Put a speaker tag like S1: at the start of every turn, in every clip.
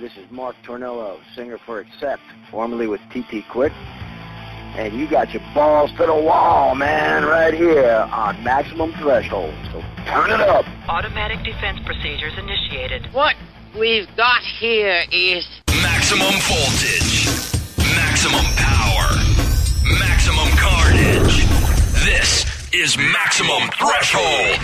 S1: this is Mark Tornillo, singer for Accept, formerly with TT Quick. And you got your balls to the wall, man, right here on Maximum Threshold. So turn it up.
S2: Automatic defense procedures initiated.
S3: What we've got here is
S4: Maximum voltage. Maximum power. Maximum carnage. This is Maximum Threshold.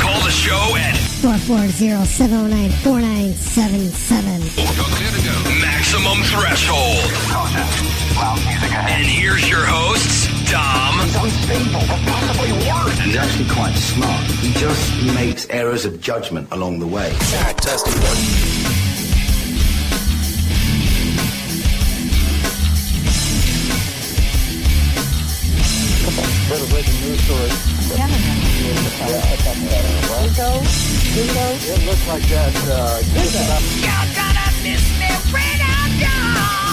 S4: Call the show at
S5: 440-709-4977.
S4: Maximum Threshold. And here's your hosts, Dom
S6: He's unstable, but possibly worse. He's actually quite smart. He just makes errors of judgment along the way.
S3: You're gonna miss me when I'm gone.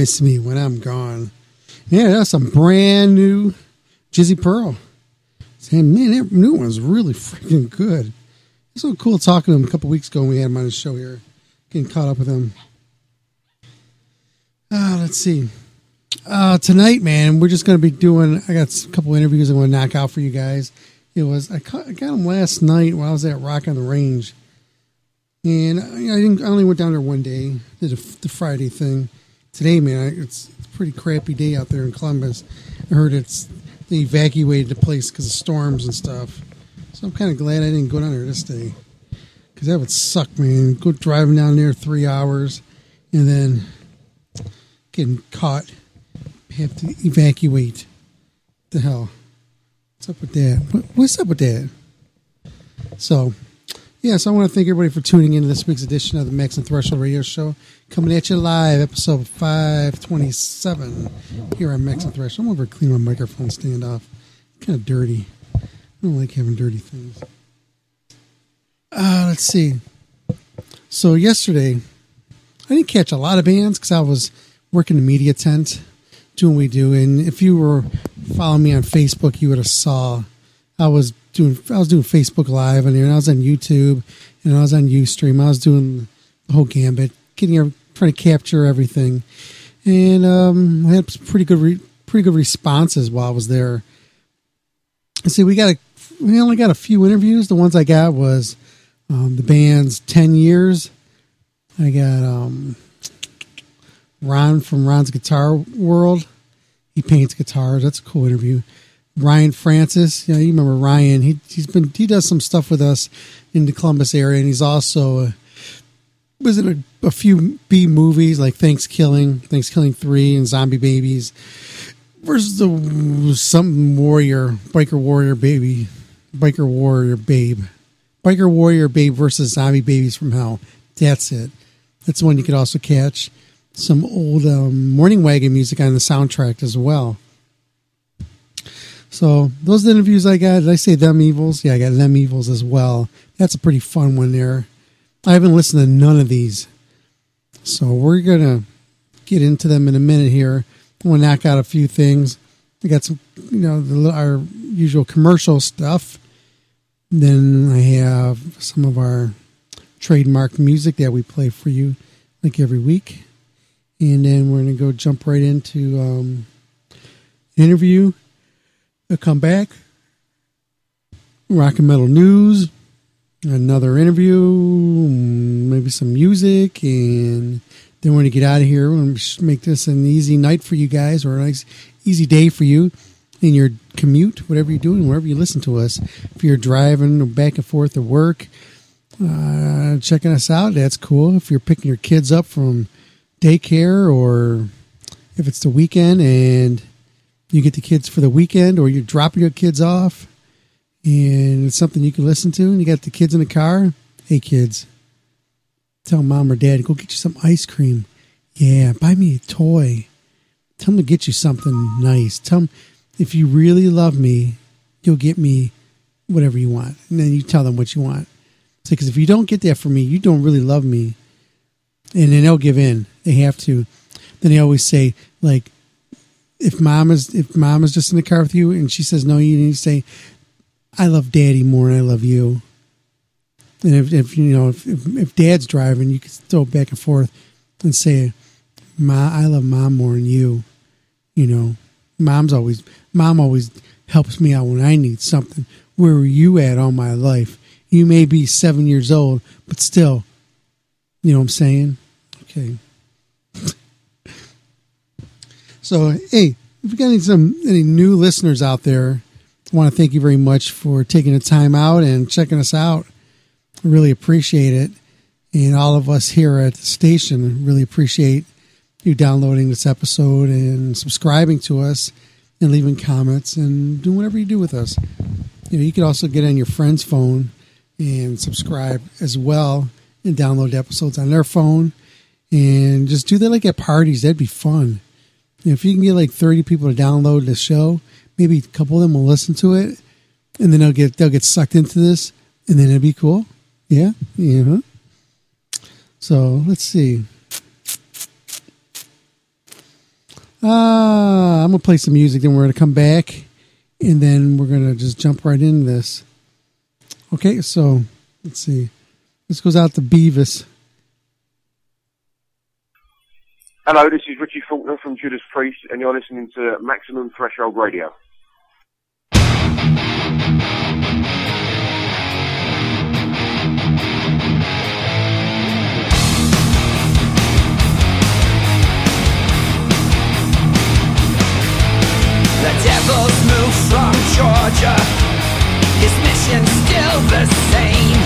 S3: Miss me when I'm gone. Yeah,
S7: that's a brand new Jizzy Pearl. Saying, man, that new one's really freaking good. It's so cool talking to him a couple weeks ago when we had him on the show here, getting caught up with him. Uh, let's see. Uh, tonight, man, we're just going to be doing. I got a couple interviews I want to knock out for you guys. It was I, caught, I got him last night while I was at Rock on the Range, and I, I didn't. I only went down there one day, did a, the Friday thing. Today, man, it's, it's a pretty crappy day out there in Columbus. I heard it's they evacuated the place because of storms and stuff. So I'm kind of glad I didn't go down there this day because that would suck, man. Go driving down there three hours and then getting caught, have to evacuate. the hell? What's up with that? What, what's up with that? So, yeah, so I want to thank everybody for tuning in to this week's edition of the Maximum Threshold Radio Show. Coming at you live, episode 527 here on Maximum Threshold. I'm over to clean my microphone stand off. kind of dirty. I don't like having dirty things. Uh, let's see. So yesterday, I didn't catch a lot of bands because I was working the media tent, doing what we do. And if you were following me on Facebook, you would have saw I was doing I was doing Facebook Live on there, and I was on YouTube, and I was on UStream. I was doing the whole gambit, getting trying to capture everything, and um, I had some pretty good re- pretty good responses while I was there. See, we got a we only got a few interviews. The ones I got was um, the band's ten years. I got um, Ron from Ron's Guitar World. He paints guitars. That's a cool interview. Ryan Francis, yeah, you remember Ryan? He he's been he does some stuff with us in the Columbus area, and he's also uh, was in a, a few B movies like Thanksgiving, Thanksgiving Three, and Zombie Babies versus the something warrior, biker warrior baby, biker warrior babe, biker warrior babe versus zombie babies from hell. That's it. That's one you could also catch. Some old um, morning wagon music on the soundtrack as well. So those interviews I got. Did I say them evils? Yeah, I got them evils as well. That's a pretty fun one there. I haven't listened to none of these, so we're gonna get into them in a minute here. I want to knock out a few things. I got some, you know, the, our usual commercial stuff. Then I have some of our trademark music that we play for you, like every week. And then we're gonna go jump right into um, interview a comeback, rock and metal news, another interview, maybe some music, and then we're going to get out of here and make this an easy night for you guys or a nice, easy day for you in your commute, whatever you're doing, wherever you listen to us. If you're driving back and forth to work, uh, checking us out, that's cool. If you're picking your kids up from daycare or if it's the weekend and you get the kids for the weekend or you're dropping your kids off and it's something you can listen to. And you got the kids in the car. Hey kids tell mom or dad go get you some ice cream. Yeah buy me a toy. Tell them to get you something nice. Tell them if you really love me you'll get me whatever you want. And then you tell them what you want. Because if you don't get that for me you don't really love me. And then they'll give in. They have to. Then they always say like if mom is if mom is just in the car with you and she says no, you need to say, "I love daddy more than I love you." And if, if you know if, if if dad's driving, you can throw back and forth and say, "Ma, I love mom more than you." You know, mom's always mom always helps me out when I need something. Where were you at all my life? You may be seven years old, but still, you know what I'm saying? Okay. So, hey, if you got any some any new listeners out there, want to thank you very much for taking the time out and checking us out. Really appreciate it, and all of us here at the station really appreciate you downloading this episode and subscribing to us and leaving comments and doing whatever you do with us. You know, you could also get on your friend's phone and subscribe as well and download episodes on their phone and just do that like at parties. That'd be fun. If you can get like 30 people to download the show, maybe a couple of them will listen to it and then they'll get they'll get sucked into this and then it'd be cool. Yeah. Yeah. So, let's see. Uh, I'm to play some music then we're to come back and then we're to just jump right into this. Okay, so let's see. This goes out to Beavis.
S5: Hello, this is Richie Faulkner from Judas Priest, and you're listening to Maximum Threshold Radio.
S3: Devil's moved from Georgia. His mission's still the same.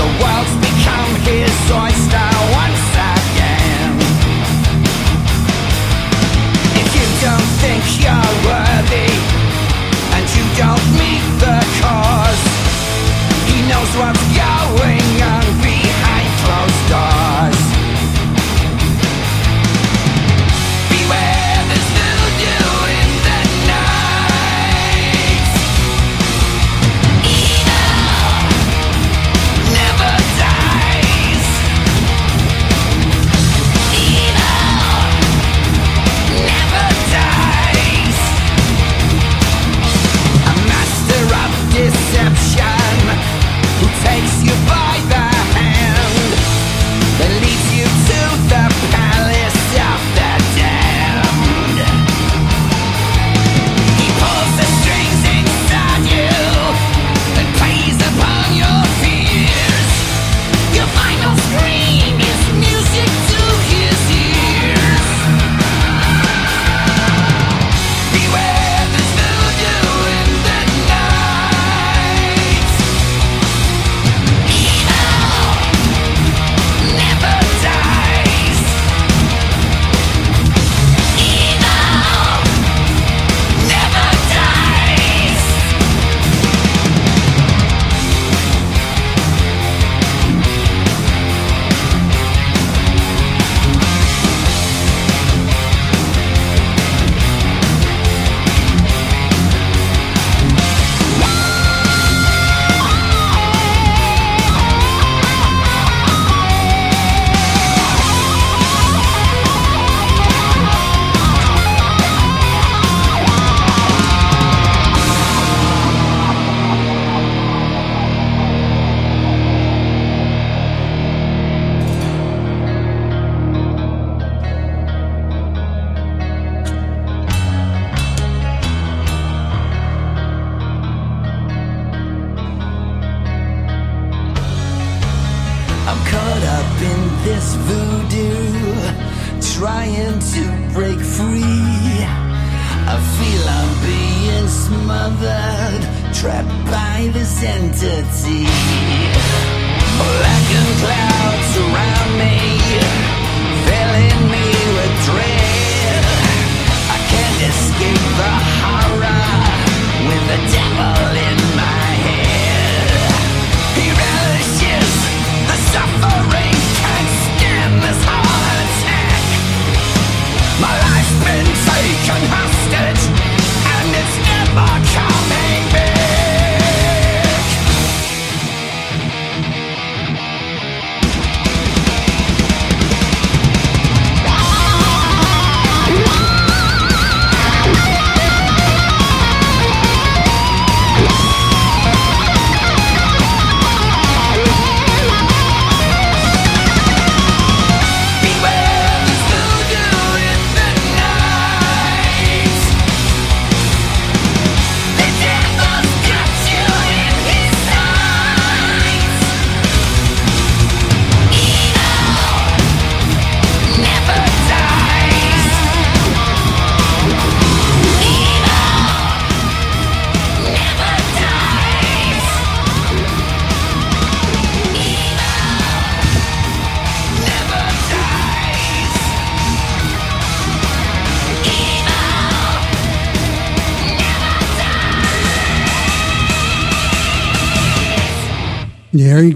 S3: The world's become his oyster once again. If you don't think you're worthy, and you don't meet the cause, he knows what's going on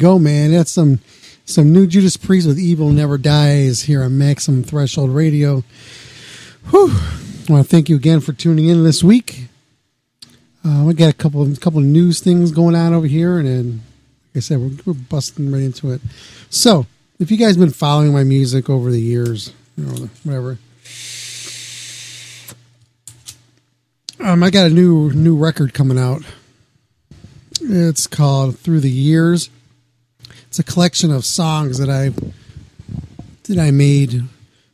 S7: go, man. That's some some new Judas Priest with "Evil Never Dies" here on Maximum Threshold Radio. Whew. I want to thank you again for tuning in this week. Uh, we got a couple of couple of news things going on over here, and then, like I said, we're, we're busting right into it. So, if you guys been following my music over the years, you know, whatever, um, I got a new new record coming out. It's called Through the Years. It's a collection of songs that I that I made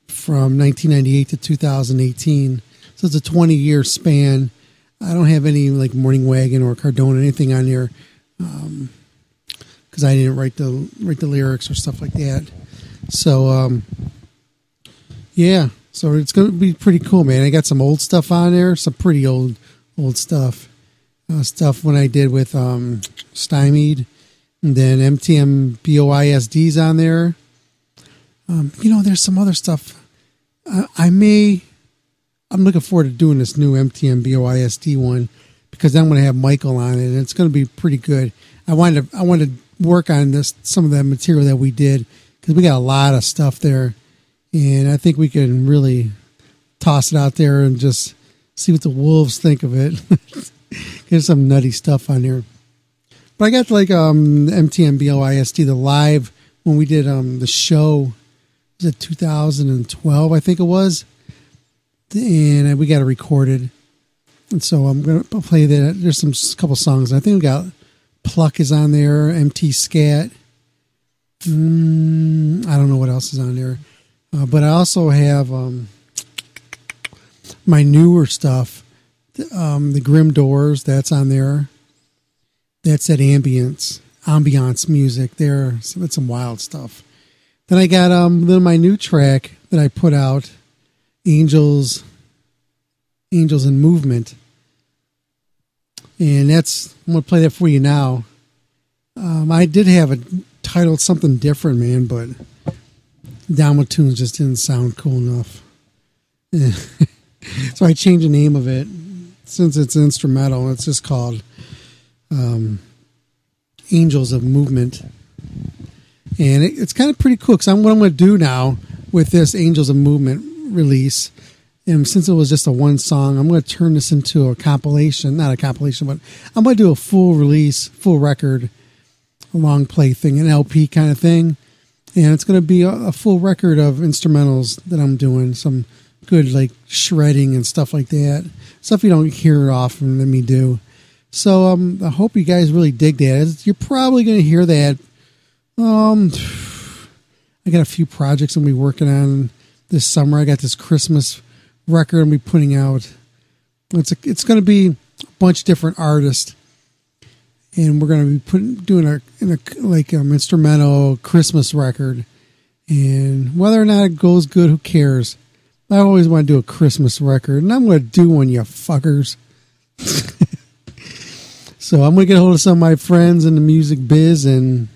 S7: from 1998 to 2018. So it's a 20 year span. I don't have any like Morning Wagon or Cardona anything on there because I didn't write the write the lyrics or stuff like that. So um, yeah, so it's gonna be pretty cool, man. I got some old stuff on there, some pretty old old stuff uh, stuff when I did with um, Stymied, then MTM BOISD's on there. Um, you know, there's some other stuff. I, I may. I'm looking forward to doing this new MTM BOISD one because I'm going to have Michael on it, and it's going to be pretty good. I wanted to, I wanted to work on this some of that material that we did because we got a lot of stuff there, and I think we can really toss it out there and just see what the wolves think of it. There's some nutty stuff on here. But I got like um BOISD the live when we did um the show was it 2012 I think it was? And we got it recorded. And so I'm gonna play that. There's some couple songs. I think we got Pluck is on there MT Scat. Mm, I don't know what else is on there. Uh, but I also have um my newer stuff. Um, the Grim Doors, that's on there. That's that ambience, ambiance music there. So that's some wild stuff. Then I got um then my new track that I put out, Angels, Angels in Movement, and that's I'm gonna play that for you now. Um, I did have it titled something different, man, but Downward Tunes just didn't sound cool enough. so I changed the name of it since it's instrumental. It's just called um, Angels of Movement, and it, it's kind of pretty cool. Because I'm what I'm going to do now with this Angels of Movement release, and since it was just a one song, I'm going to turn this into a compilation. Not a compilation, but I'm going to do a full release, full record, a long play thing, an LP kind of thing. And it's going to be a, a full record of instrumentals that I'm doing. Some good like shredding and stuff like that. Stuff you don't hear often that me do. So um, I hope you guys really dig that. You're probably going to hear that. Um, I got a few projects I'm be working on this summer. I got this Christmas record I'm be putting out. It's a, it's going to be a bunch of different artists, and we're going to be putting doing a, a like um, instrumental Christmas record, And whether or not it goes good, who cares? I always want to do a Christmas record, and I'm going to do one, you fuckers. so I'm to get a hold of some of my friends in the music biz and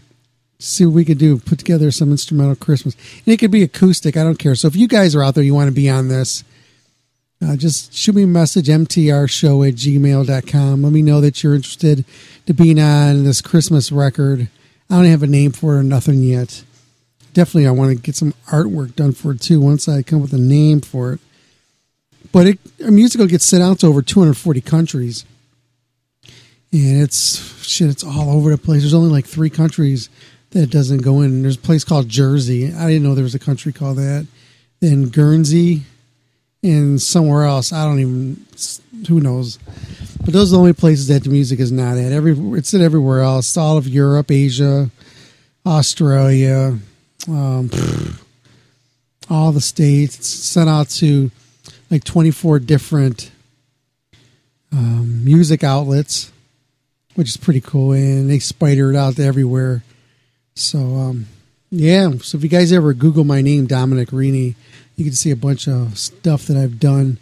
S7: see what we could do. Put together some instrumental Christmas. And it could be acoustic. I don't care. So if you guys are out there, you want to be on this, uh, just shoot me a message, mtrshow at gmail.com. Let me know that you're interested to being on this Christmas record. I don't have a name for it or nothing yet. Definitely, I want to get some artwork done for it too once I come up with a name for it. But it, our music will get sent out to over 240 countries. And it's shit, it's all over the place. There's only like three countries that doesn't go in. There's a place called Jersey. I didn't know there was a country called that. Then Guernsey and somewhere else. I don't even, who knows. But those are the only places that the music is not at. Every It's at everywhere else. All of Europe, Asia, Australia, um, all the states. It's sent out to like 24 different um, music outlets, which is pretty cool. And they spider it out everywhere. So, um, yeah. So if you guys ever Google my name, Dominic Rini, you can see a bunch of stuff that I've done.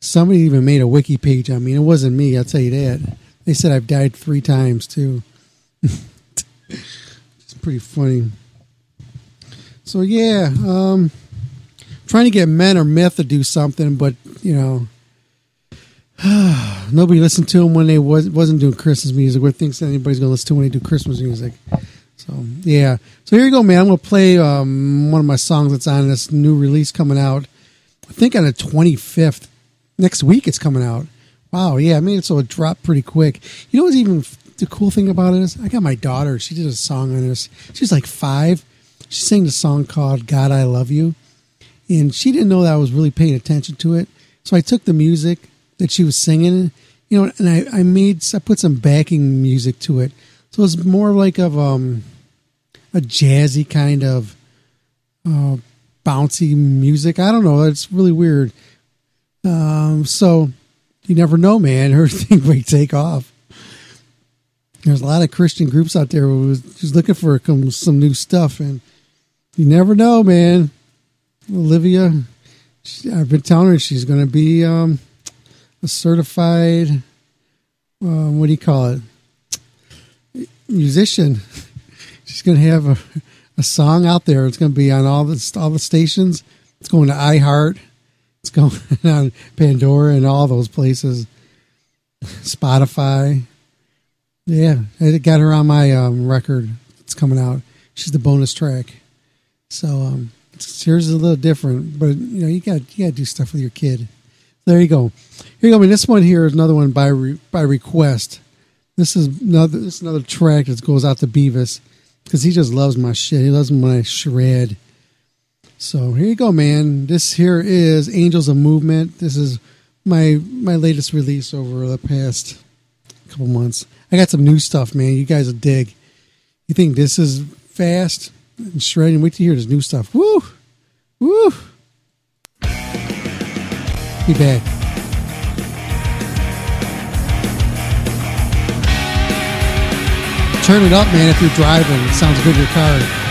S7: Somebody even made a wiki page I mean, It wasn't me, I'll tell you that. They said I've died three times too. it's pretty funny. So yeah, um, trying to get men or myth to do something, but you know, nobody listened to him when they was wasn't doing Christmas music. What thinks anybody's gonna listen to when they do Christmas music? So yeah, so here you go, man. I'm gonna play um, one of my songs that's on this new release coming out. I think on the 25th next week. It's coming out. Wow, yeah, I it so it dropped pretty quick. You know what's even the cool thing about it is I got my daughter. She did a song on this. She's like five she sang the song called God I Love You. And she didn't know that I was really paying attention to it. So I took the music that she was singing, you know, and I, I made, I put some backing music to it. So it's more like of um, a jazzy kind of uh, bouncy music. I don't know. It's really weird. Um, so you never know, man. Her thing might take off. There's a lot of Christian groups out there who's looking for some new stuff, and you never know, man. Olivia, I've been telling her she's going to be um, a certified, um, what do you call it, musician. She's going to have a, a song out there. It's going to be on all the all the stations. It's going to iHeart. It's going on Pandora and all those places. Spotify. Yeah, I got her on my um, record. It's coming out. She's the bonus track. So um, yours is a little different, but you know you got you got to do stuff with your kid. There you go. Here you go. I mean, this one here is another one by re, by request. This is another this is another track that goes out to Beavis because he just loves my shit. He loves my shred. So here you go, man. This here is Angels of Movement. This is my my latest release over the past couple months. I got some new stuff, man. You guys will dig. You think this is fast? and shredding. Wait to hear this new stuff. Woo! Woo! Be back. Turn it up, man, if you're driving. It sounds good in your car.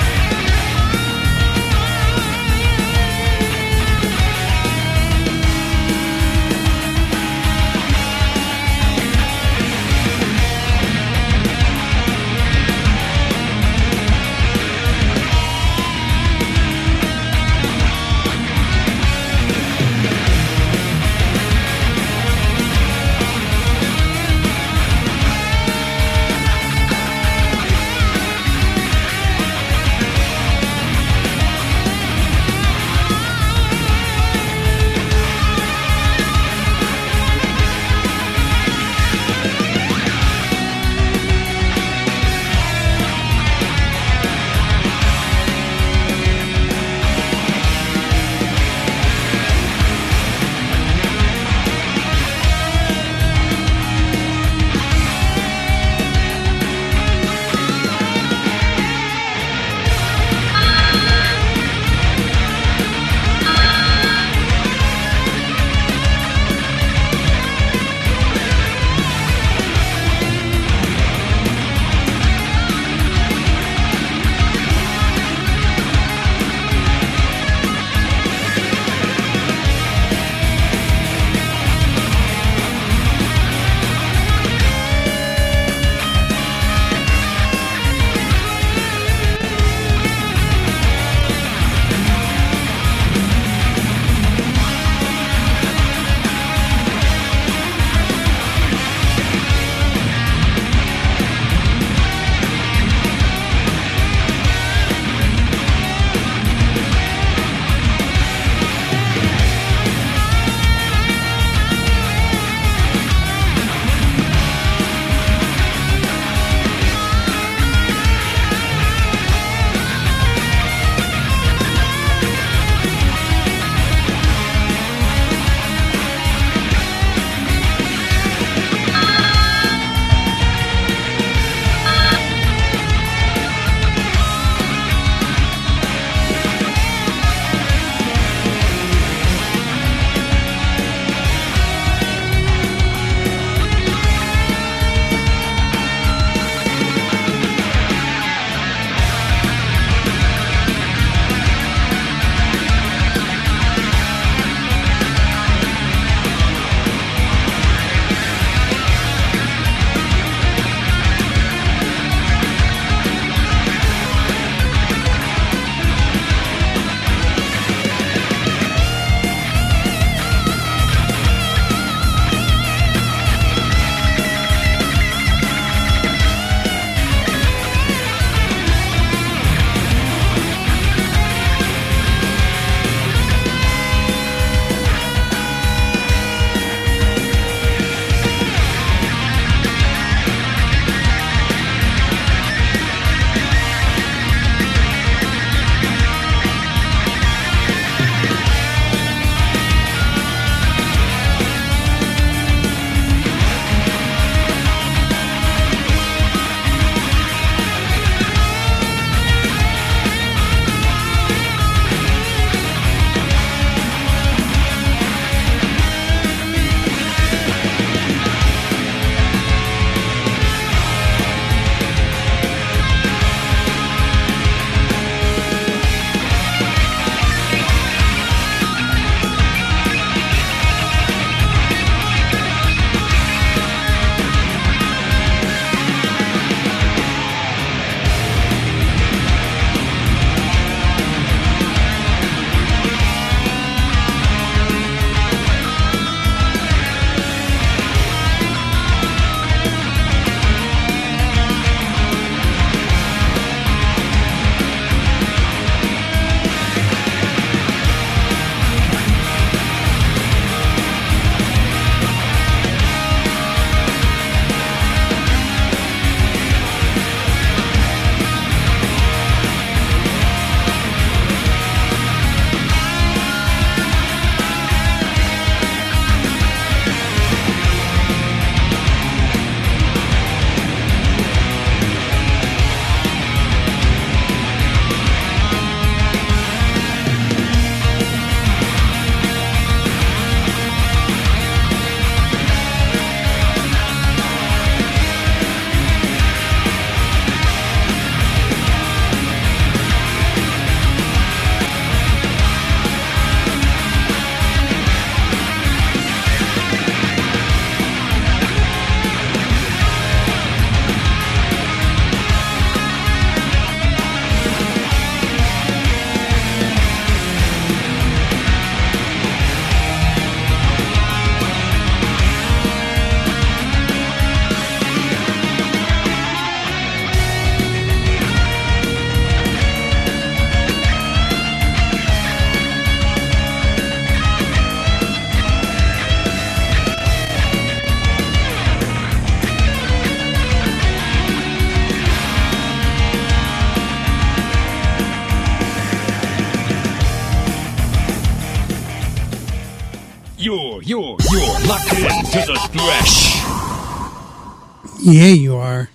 S7: Yeah, you are.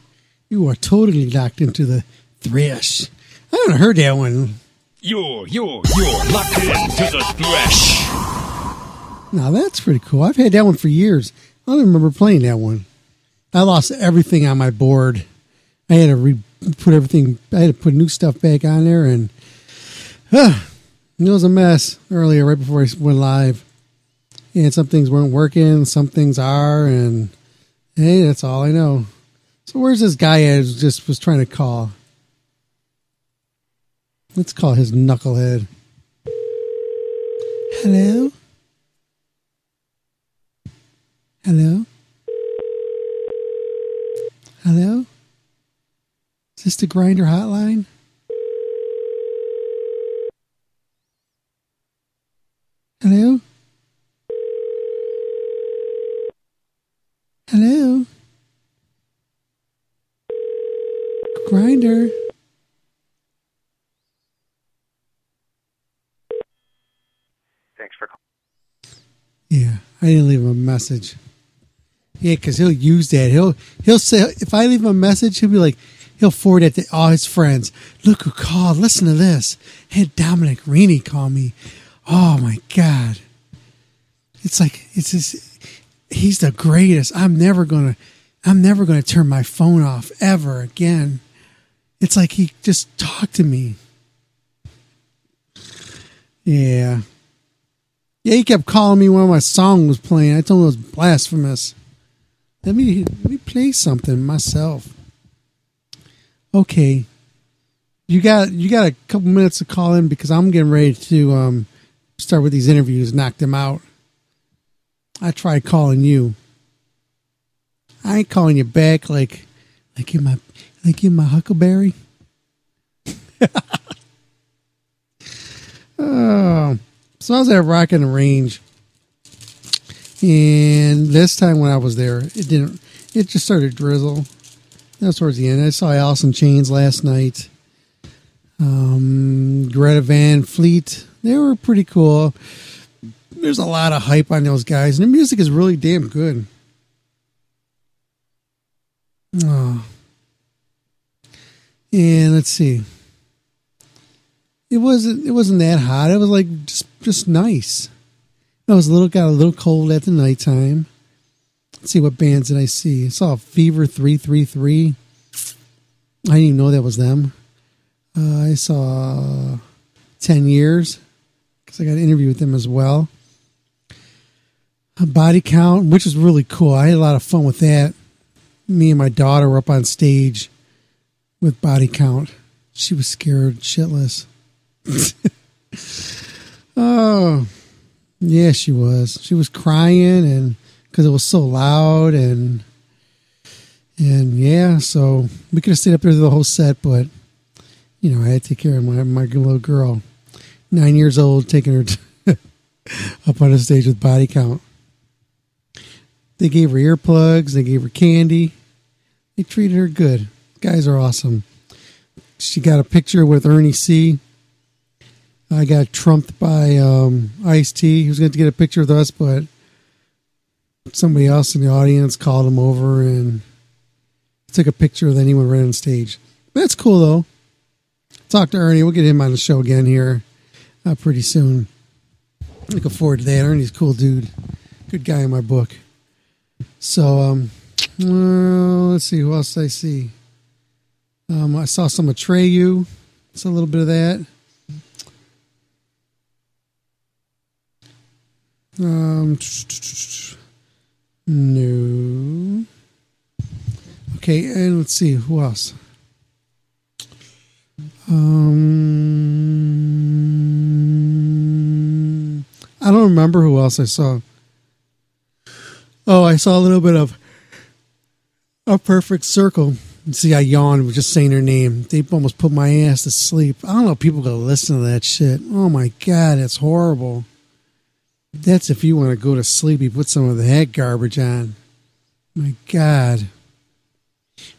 S7: You are totally locked into the thresh. I haven't heard that one.
S8: You're, you're, you're locked into the thresh.
S7: Now that's pretty cool. I've had that one for years. I don't remember playing that one. I lost everything on my board. I had to re- put everything. I had to put new stuff back on there, and uh, it was a mess earlier, right before I went live. And some things weren't working, some things are, and hey, that's all I know. So where's this guy at? Just was trying to call. Let's call his knucklehead. Hello. Hello? Hello? Is this the grinder hotline? Hello? Hello? Grinder?
S5: Thanks for calling.
S7: Yeah, I didn't leave him a message. Yeah, because he'll use that. He'll he'll say if I leave him a message, he'll be like, he'll forward it to all his friends. Look who called. Listen to this. Had Dominic Rainey call me. Oh my god! It's like it's just he's the greatest. I'm never gonna I'm never gonna turn my phone off ever again. It's like he just talked to me. Yeah. Yeah, he kept calling me when my song was playing. I told him it was blasphemous. Let me let me play something myself. Okay. You got you got a couple minutes to call in because I'm getting ready to um, start with these interviews, knock them out. I tried calling you. I ain't calling you back like like you my like you my huckleberry. oh. So I was at Rock the Range, and this time when I was there, it didn't. It just started drizzle. That was towards the end. I saw in Chains last night. Um, Greta Van Fleet. They were pretty cool. There's a lot of hype on those guys, and the music is really damn good. Oh. And let's see it wasn't it wasn't that hot. It was like just just nice. It was a little got a little cold at the nighttime. Let's see what bands did I see. I saw Fever three three three. I didn't even know that was them. Uh, I saw Ten Years because I got an interview with them as well. A body count, which was really cool. I had a lot of fun with that. Me and my daughter were up on stage with body count. She was scared shitless. oh, yeah, she was. She was crying, and because it was so loud, and and yeah, so we could have stayed up there the whole set, but you know, I had to take care of my my little girl, nine years old, taking her to, up on the stage with body count. They gave her earplugs. They gave her candy. They treated her good. Guys are awesome. She got a picture with Ernie C. I got trumped by um, Ice T. He was going to get a picture with us, but somebody else in the audience called him over and took a picture. Then he went right on stage. That's cool though. Talk to Ernie. We'll get him on the show again here uh, pretty soon. Looking forward to that. Ernie's a cool dude. Good guy in my book. So, um, well, let's see who else I see. Um, I saw some Atreyu. It's a little bit of that. Um, no. Okay, and let's see who else. Um, I don't remember who else I saw. Oh, I saw a little bit of a perfect circle. See, I yawned just saying her name. They almost put my ass to sleep. I don't know. People gonna listen to that shit. Oh my god, it's horrible. That's if you want to go to sleep. You put some of that garbage on. My God.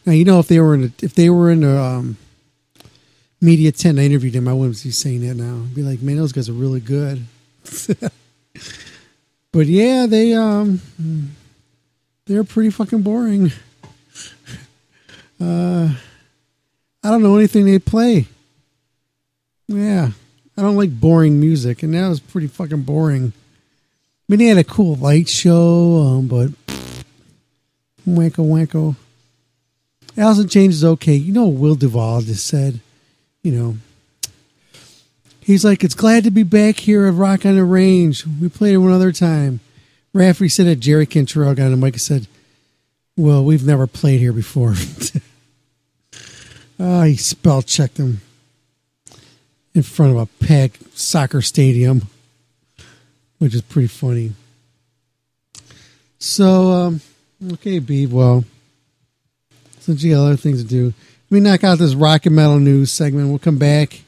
S7: Now you know if they were in a, if they were in a, um, media tent, I interviewed him. I wouldn't be saying that now. I'd be like, man, those guys are really good. But yeah, they um they're pretty fucking boring. Uh I don't know anything they play. Yeah. I don't like boring music, and that was pretty fucking boring. I mean, they had a cool light show, um, but wacko wacko. Alice in Chains is okay. You know, Will Duvall just said, you know, he's like, it's glad to be back here at Rock on the Range. We played it one other time. Rafferty said that Jerry Cantrell got on the mic and said, well, we've never played here before. Ah, he spell checked him in front of a packed soccer stadium, which is pretty funny. So, um, okay, Beeb, well, since you got other things to do, let me knock out this rock and metal news segment. We'll come back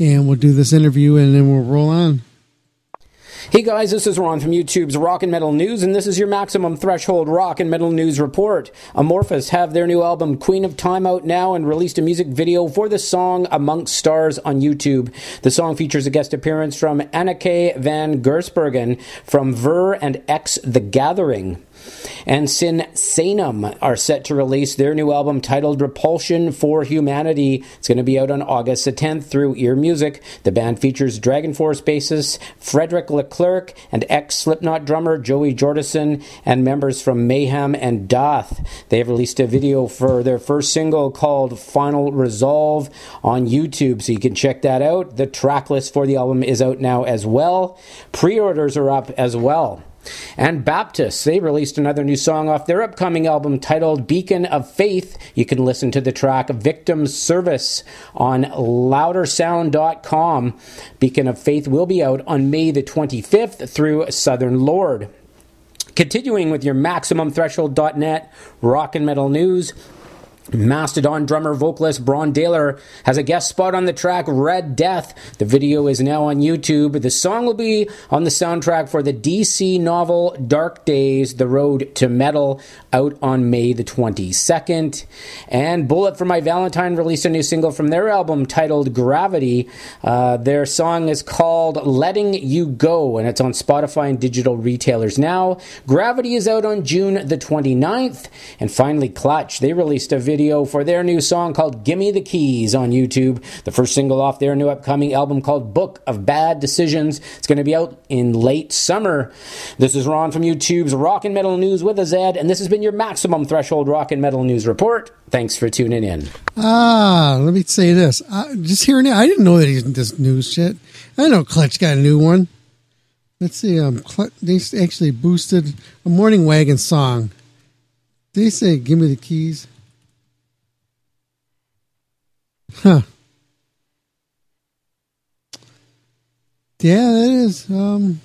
S7: and we'll do this interview and then we'll roll on.
S9: Hey guys, this is Ron from YouTube's Rock and Metal News, and this is your Maximum Threshold Rock and Metal News report. Amorphis have their new album Queen of Time out now and released a music video for the song Amongst Stars on YouTube. The song features a guest appearance from Anna Anneke van Giersbergen from Vuur and X The Gathering and Sinsaenum are set to release their new album titled Repulsion for Humanity. It's going to be out on August the 10th through Ear Music. The band features DragonForce bassist Frederick Leclercq and ex Slipknot drummer Joey Jordison and members from Mayhem and Daath. They have released a video for their first single called Final Resolve on YouTube, so you can check that out. The track list for the album is out now as well. Pre orders are up as well. And Baptist, they released another new song off their upcoming album titled Beacon of Faith. You can listen to the track Victim Service on loudersound.com. Beacon of Faith will be out on May the 25th through Southern Lord. Continuing with your MaximumThreshold.net rock and metal news. Mastodon drummer vocalist Brann Dailor has a guest spot on the track Red Death. The video is now on YouTube. The song will be on the soundtrack for the DC novel Dark Days The Road to Metal out on May the 22nd. And Bullet for My Valentine released a new single from their album titled Gravity. Uh, their song is called Letting You Go and it's on Spotify and digital retailers now. Gravity is out on June the 29th. And finally, Clutch. They released a video for their new song called Gimme the Keys on YouTube. The first single off their new upcoming album called Book of Bad Decisions. It's going to be out in late summer. This is Ron from YouTube's Rock and Metal News with a Z, and this has been your Maximum Threshold Rock and Metal News Report. Thanks for tuning in.
S7: Ah, let me say this. I, just hearing it, I didn't know that he's this news shit. I know Clutch got a new one. Let's see. Um, they actually boosted a Morning Wagon song. They say, "Give me the keys." Huh. Yeah, that is. Um.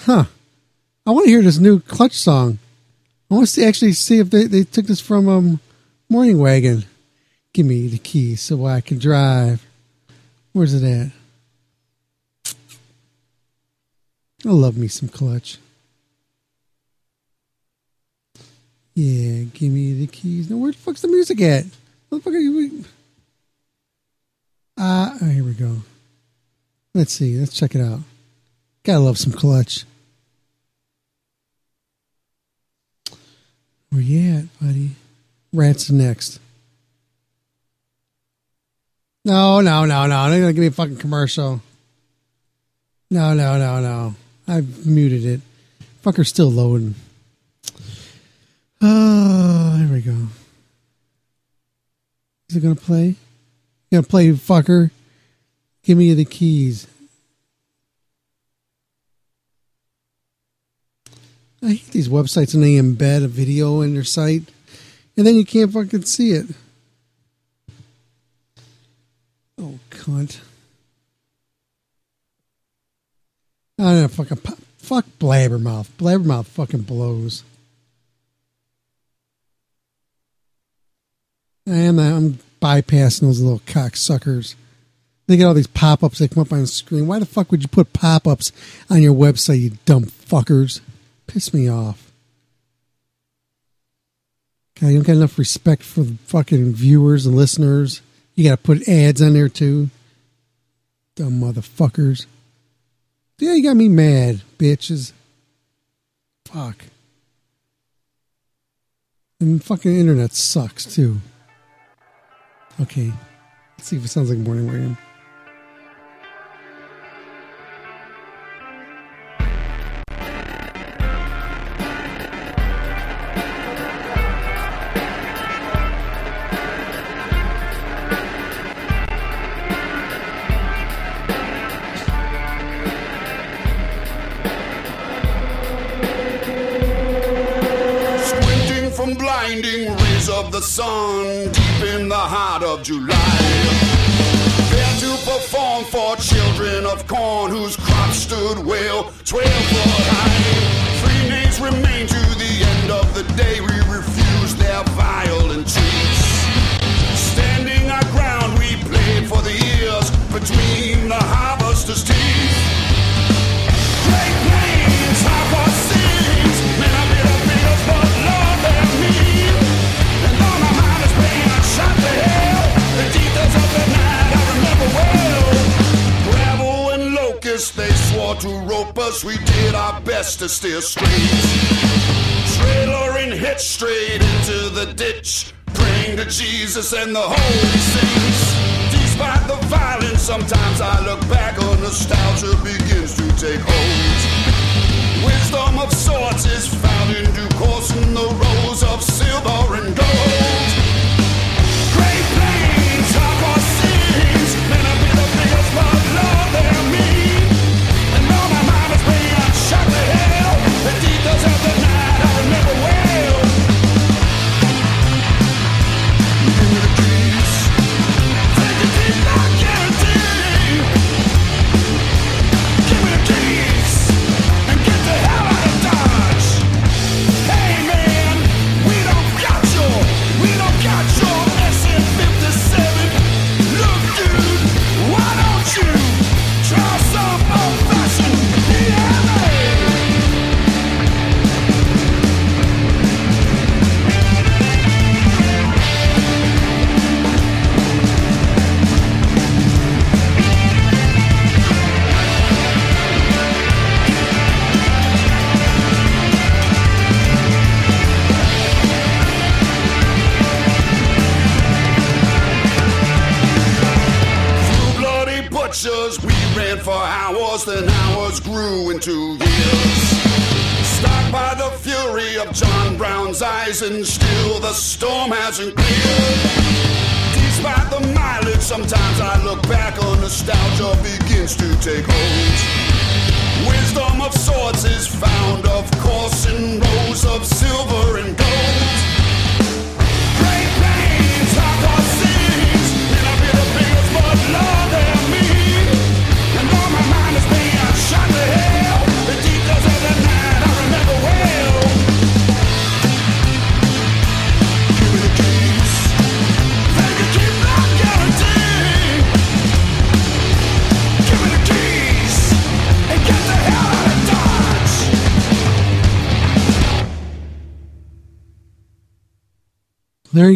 S7: Huh. I want to hear this new Clutch song. I want to see, actually see if they, they took this from um Morning Wagon. Give me the keys so I can drive. Where's it at? I love me some Clutch. Yeah, give me the keys. Now, where the fuck's the music at? What the fuck are you? Ah, uh, here we go. Let's see. Let's check it out. Gotta love some clutch. Where you at, buddy? Rats next. No, no, no, no. They're gonna give me a fucking commercial. No, no, no, no. I've muted it. Fucker's still loading. Oh, here we go. Is it gonna play? Gonna play, fucker? Give me the keys. I hate these websites and they embed a video in their site, and then you can't fucking see it. Oh, cunt! I don't know, fucking fuck Blabbermouth. Blabbermouth fucking blows. And I'm bypassing those little cocksuckers. They get all these pop ups that come up on the screen. Why the fuck would you put pop ups on your website, you dumb fuckers? Piss me off. God, you don't got enough respect for the fucking viewers and listeners. You got to put ads on there too. Dumb motherfuckers. Yeah, you got me mad, bitches. Fuck. And fucking internet sucks too. Okay. Let's see if it sounds like morning rain.
S10: To steer straight. Trailer and hit straight into the ditch, praying to Jesus and the holy saints. Despite the violence, sometimes I look back on nostalgia begins to take hold. Wisdom of sorts is found in due course in the rows of silver and gold.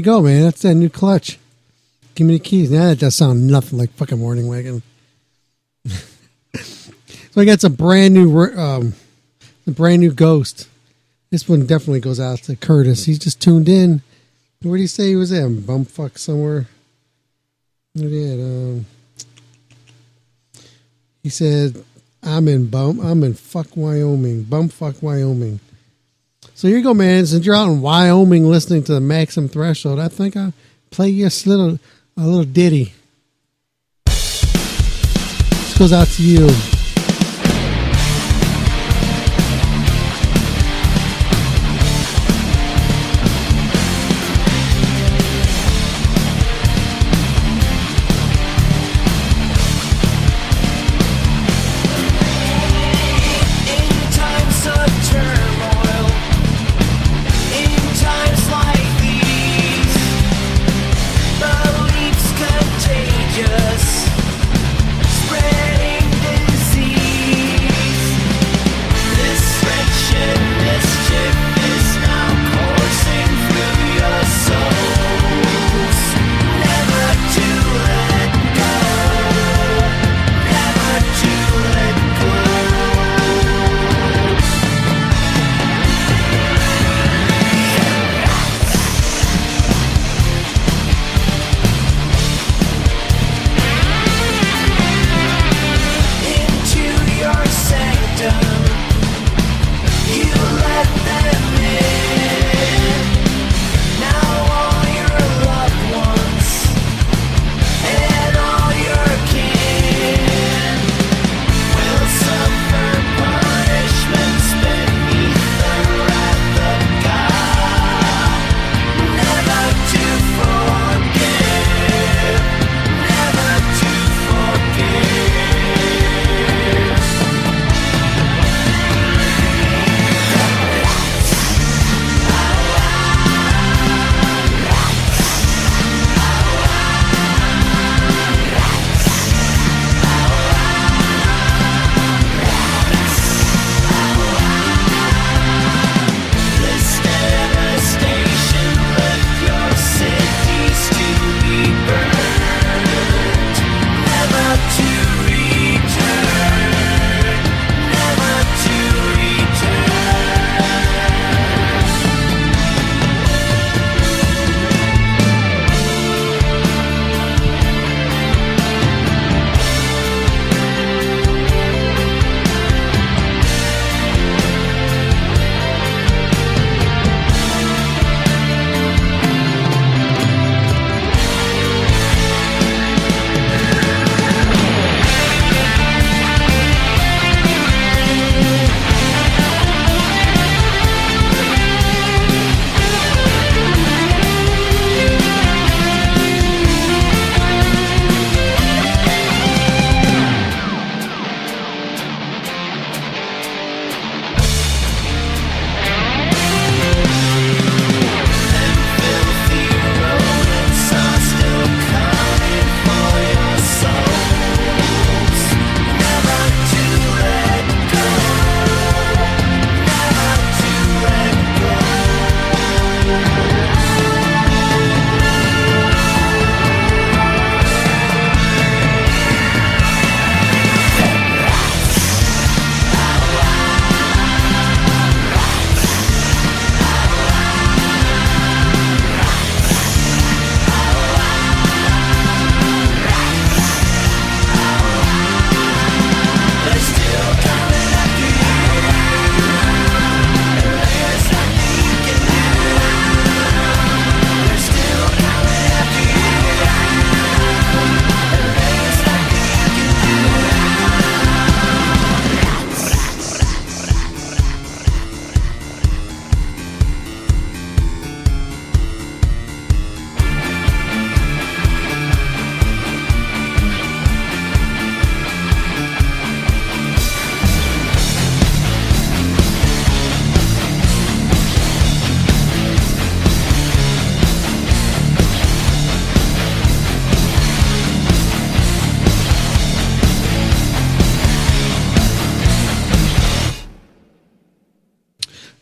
S10: You
S7: go, man. That's that new clutch. Give me the keys. Now that does sound nothing like fucking Morning Wagon. so I got some brand new, um, a brand new Ghost. This one definitely goes out to Curtis. He's just tuned in. Where did he say he was at? Bumfuck somewhere. What did um, he said, "I'm in bum. I'm in fuck Wyoming. Bumfuck Wyoming." So here you go, man. Since you're out in Wyoming listening to the Maximum Threshold, I think I'll play you a little, a little ditty. This goes out to you.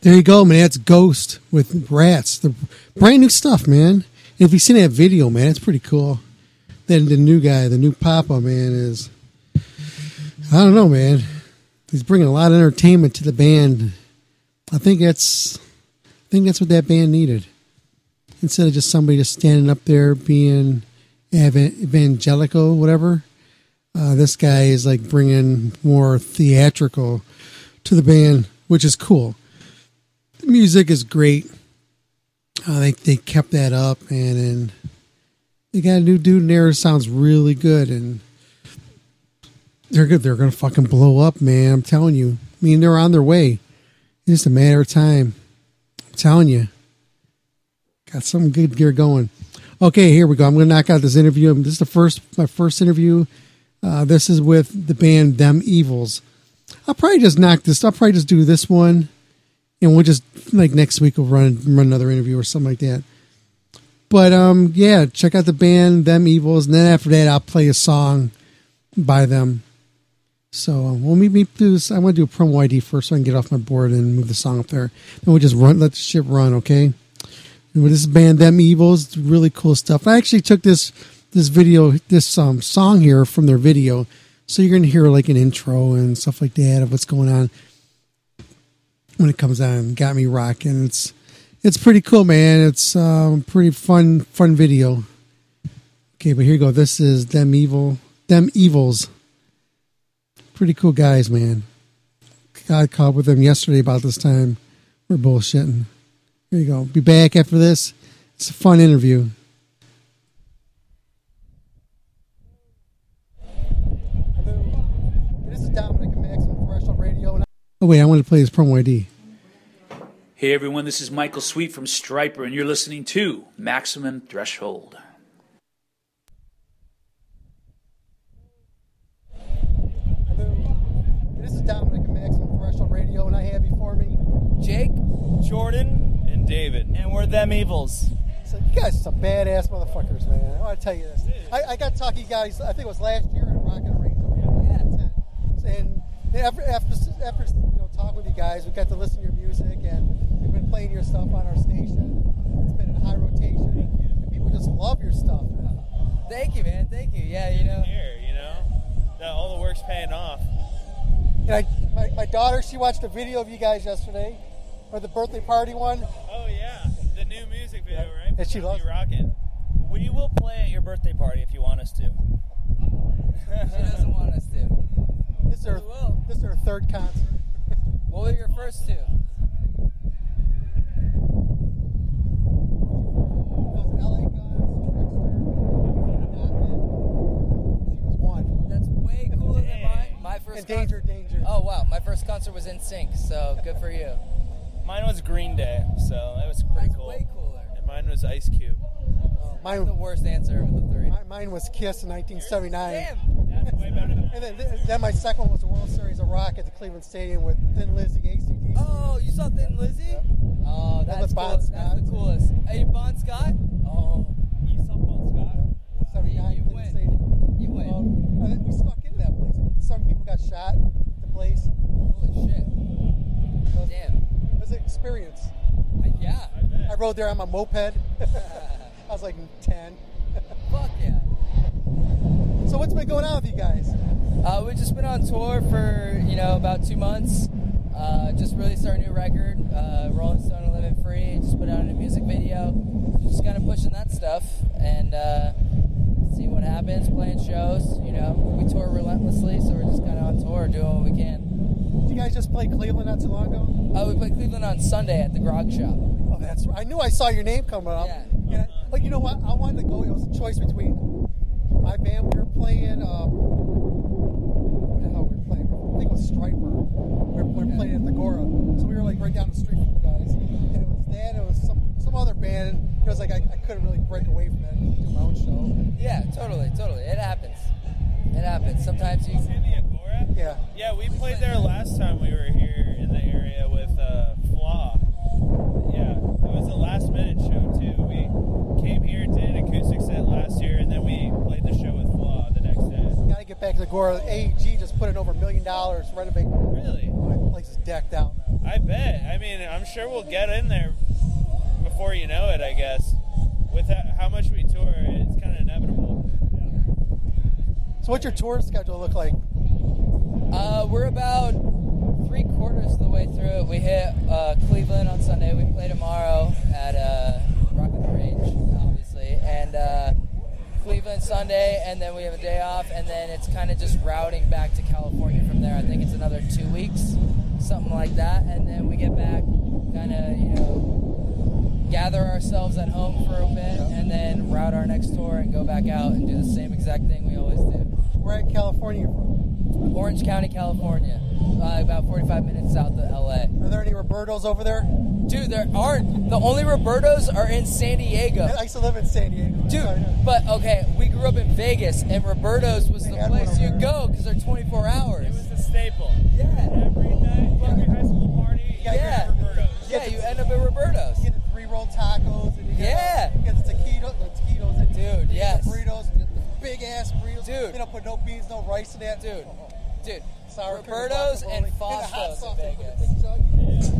S7: There you go, man. That's Ghost with Rats. The brand new stuff, man. If you've seen that video, man, it's pretty cool. Then the new guy, the new Papa, man, is I don't know, man. He's bringing a lot of entertainment to the band. I think that's I think that's what that band needed. Instead of just somebody just standing up there being evan- evangelical, whatever. Uh, this guy is like bringing more theatrical to the band, which is cool. The music is great. I think they kept that up, and and they got a new dude in there sounds really good, and they're good. They're gonna fucking blow up, man. I'm telling you. I mean, they're on their way. It's just a matter of time. I'm telling you. Got some good gear going. Okay, here we go. I'm gonna knock out this interview. This is the first my first interview. Uh, this is with the band Them Evils. I'll probably just knock this. I'll probably just do this one, and we'll just like next week we'll run run another interview or something like that. But um, yeah, check out the band Them Evils, and then after that I'll play a song by them. So uh, we'll meet, meet do this. I want to do a promo ID first, so I can get off my board and move the song up there. Then we'll just run, let the ship run. Okay. And with this band, Them Evils, really cool stuff. I actually took this this video, this um, song here from their video, so you're gonna hear like an intro and stuff like that of what's going on when it comes on. Got me rocking. It's it's pretty cool, man. It's um, pretty fun fun video. Okay, but here you go. This is Them Evil, Them Evils. Pretty cool guys, man. Got caught with them yesterday about this time. We're bullshitting. Here you go. Be back after this. It's a fun interview. This is Dominic at Maximum Threshold Radio. Oh wait, I want to play this promo ID.
S11: Hey everyone, this is Michael Sweet from Stryper, and you're listening to Maximum Threshold.
S7: This is Dominic at Maximum Threshold Radio, and I have before me
S12: Jake, Jordan, and David. And we're them evils.
S7: So you guys are some badass motherfuckers, man. I want to tell you this. I, I got to talk to you guys. I think it was last year at Rock and Range. Yeah. And after after after you know talking with you guys, we got to listen to your music, and we've been playing your stuff on our station. It's been in high rotation, and people just love your stuff.
S12: Thank you, man. Thank you. Yeah, you know.
S13: Here, you know, that all the work's paying off.
S7: And I, my, my daughter, she watched a video of you guys yesterday, or the birthday party one.
S13: Oh yeah, the new music video, right?
S7: And she loves
S13: rocking.
S12: We will play at your birthday party if you want us to. she doesn't want us to.
S7: This is her, this is her third concert.
S12: What were your first two? That's way cooler than mine. My first
S7: And Danger, Danger.
S12: Oh wow, my first concert was NSYNC, so good for you.
S13: Mine was Green Day, so that was pretty cool.
S12: way cooler.
S13: And mine was Ice Cube.
S7: Mine
S12: the worst answer of the three.
S7: Mine, mine was Kiss in 1979. and then, then my second one was the World Series of Rock at the Cleveland Stadium with Thin Lizzy, ACDC.
S12: Oh, you saw Thin Lizzy? Oh,
S7: And
S12: that's cool.
S7: Bon
S12: That's
S7: Scott.
S12: the coolest. Hey, Bon Scott? Oh, you saw Bon Scott?
S7: 79
S12: You
S7: Cleveland
S12: win.
S7: Stadium.
S12: You win.
S7: Um, and then we snuck into that place. Some people got shot at the place.
S12: Holy shit. Damn.
S7: It was an experience.
S12: Yeah.
S7: I rode there on my moped. I was like 10.
S12: Fuck yeah.
S7: So what's been going on with you guys?
S12: Uh, we've just been on tour for, you know, about two months. Uh, just released our new record, uh, Rolling Stone and Living Free. Just put out a new music video. Just kind of pushing that stuff and uh, see what happens, playing shows. You know, we tour relentlessly, so we're just kind of on tour doing what we can.
S7: Did you guys just play Cleveland not too long ago?
S12: Uh, we played Cleveland on Sunday at the Grog Shop.
S7: Oh, that's right. I knew I saw your name coming up.
S12: Yeah.
S7: I- but you know what? I wanted to go. It was a choice between my band. We were playing. Um, what the hell we were playing? I think it was Stryper. We were, we were playing at the Gora. So we were like right down the street from you guys. And it was that. It was some some other band. It was like I, I couldn't really break away from that and do my own show.
S12: Yeah, totally, totally. It happens. It happens. Sometimes you.
S7: Yeah.
S13: Yeah, we played there last time we were here in the area with uh, Flaw. Yeah, it was a last minute show too. We came here, did an acoustic set last year, and then we played the show with Flaw the next day.
S7: Got to get back to the Gora. AEG just put in over a million dollars renovating.
S13: Really?
S7: The
S14: place is decked out now.
S13: I bet. I mean, I'm sure we'll get in there before you know it. I guess. With that, how much we tour, it's kind of inevitable.
S14: So, what's your tour schedule look like?
S12: Uh, we're about three quarters of the way through it. We hit uh, Cleveland on Sunday. We play tomorrow at uh, Rock and the Range, obviously, and uh, Cleveland Sunday, and then we have a day off, and then it's kind of just routing back to California from there. I think it's another two weeks, something like that, and then we get back, kind of, you know, gather ourselves at home for a bit, and then route our next tour and go back out and do the same exact thing we always do.
S14: Where in California from?
S12: Orange County, California, uh, about 45 minutes south of LA.
S14: Are there any Robertos over there?
S12: Dude, there aren't. The only Robertos are in San Diego.
S14: I used to live in San Diego.
S12: Dude, but okay, we grew up in Vegas, and Roberto's was the place you go because they're 24 hours.
S13: It was the staple.
S12: Yeah.
S13: Every night, every high school party, you
S12: Yeah.
S13: Roberto's.
S12: Yeah, you end up at Roberto's.
S14: You get the three roll tacos and you get,
S12: Yeah.
S14: you get the taquitos, the taquitos and
S12: Dude,
S14: you get
S12: yes.
S14: the burritos, you get the big ass burritos.
S12: Dude.
S14: They don't put no beans, no rice in that.
S12: Dude, dude,
S14: Sour
S12: Roberto's and
S14: the
S12: Fosco's in
S14: they put in
S12: Vegas.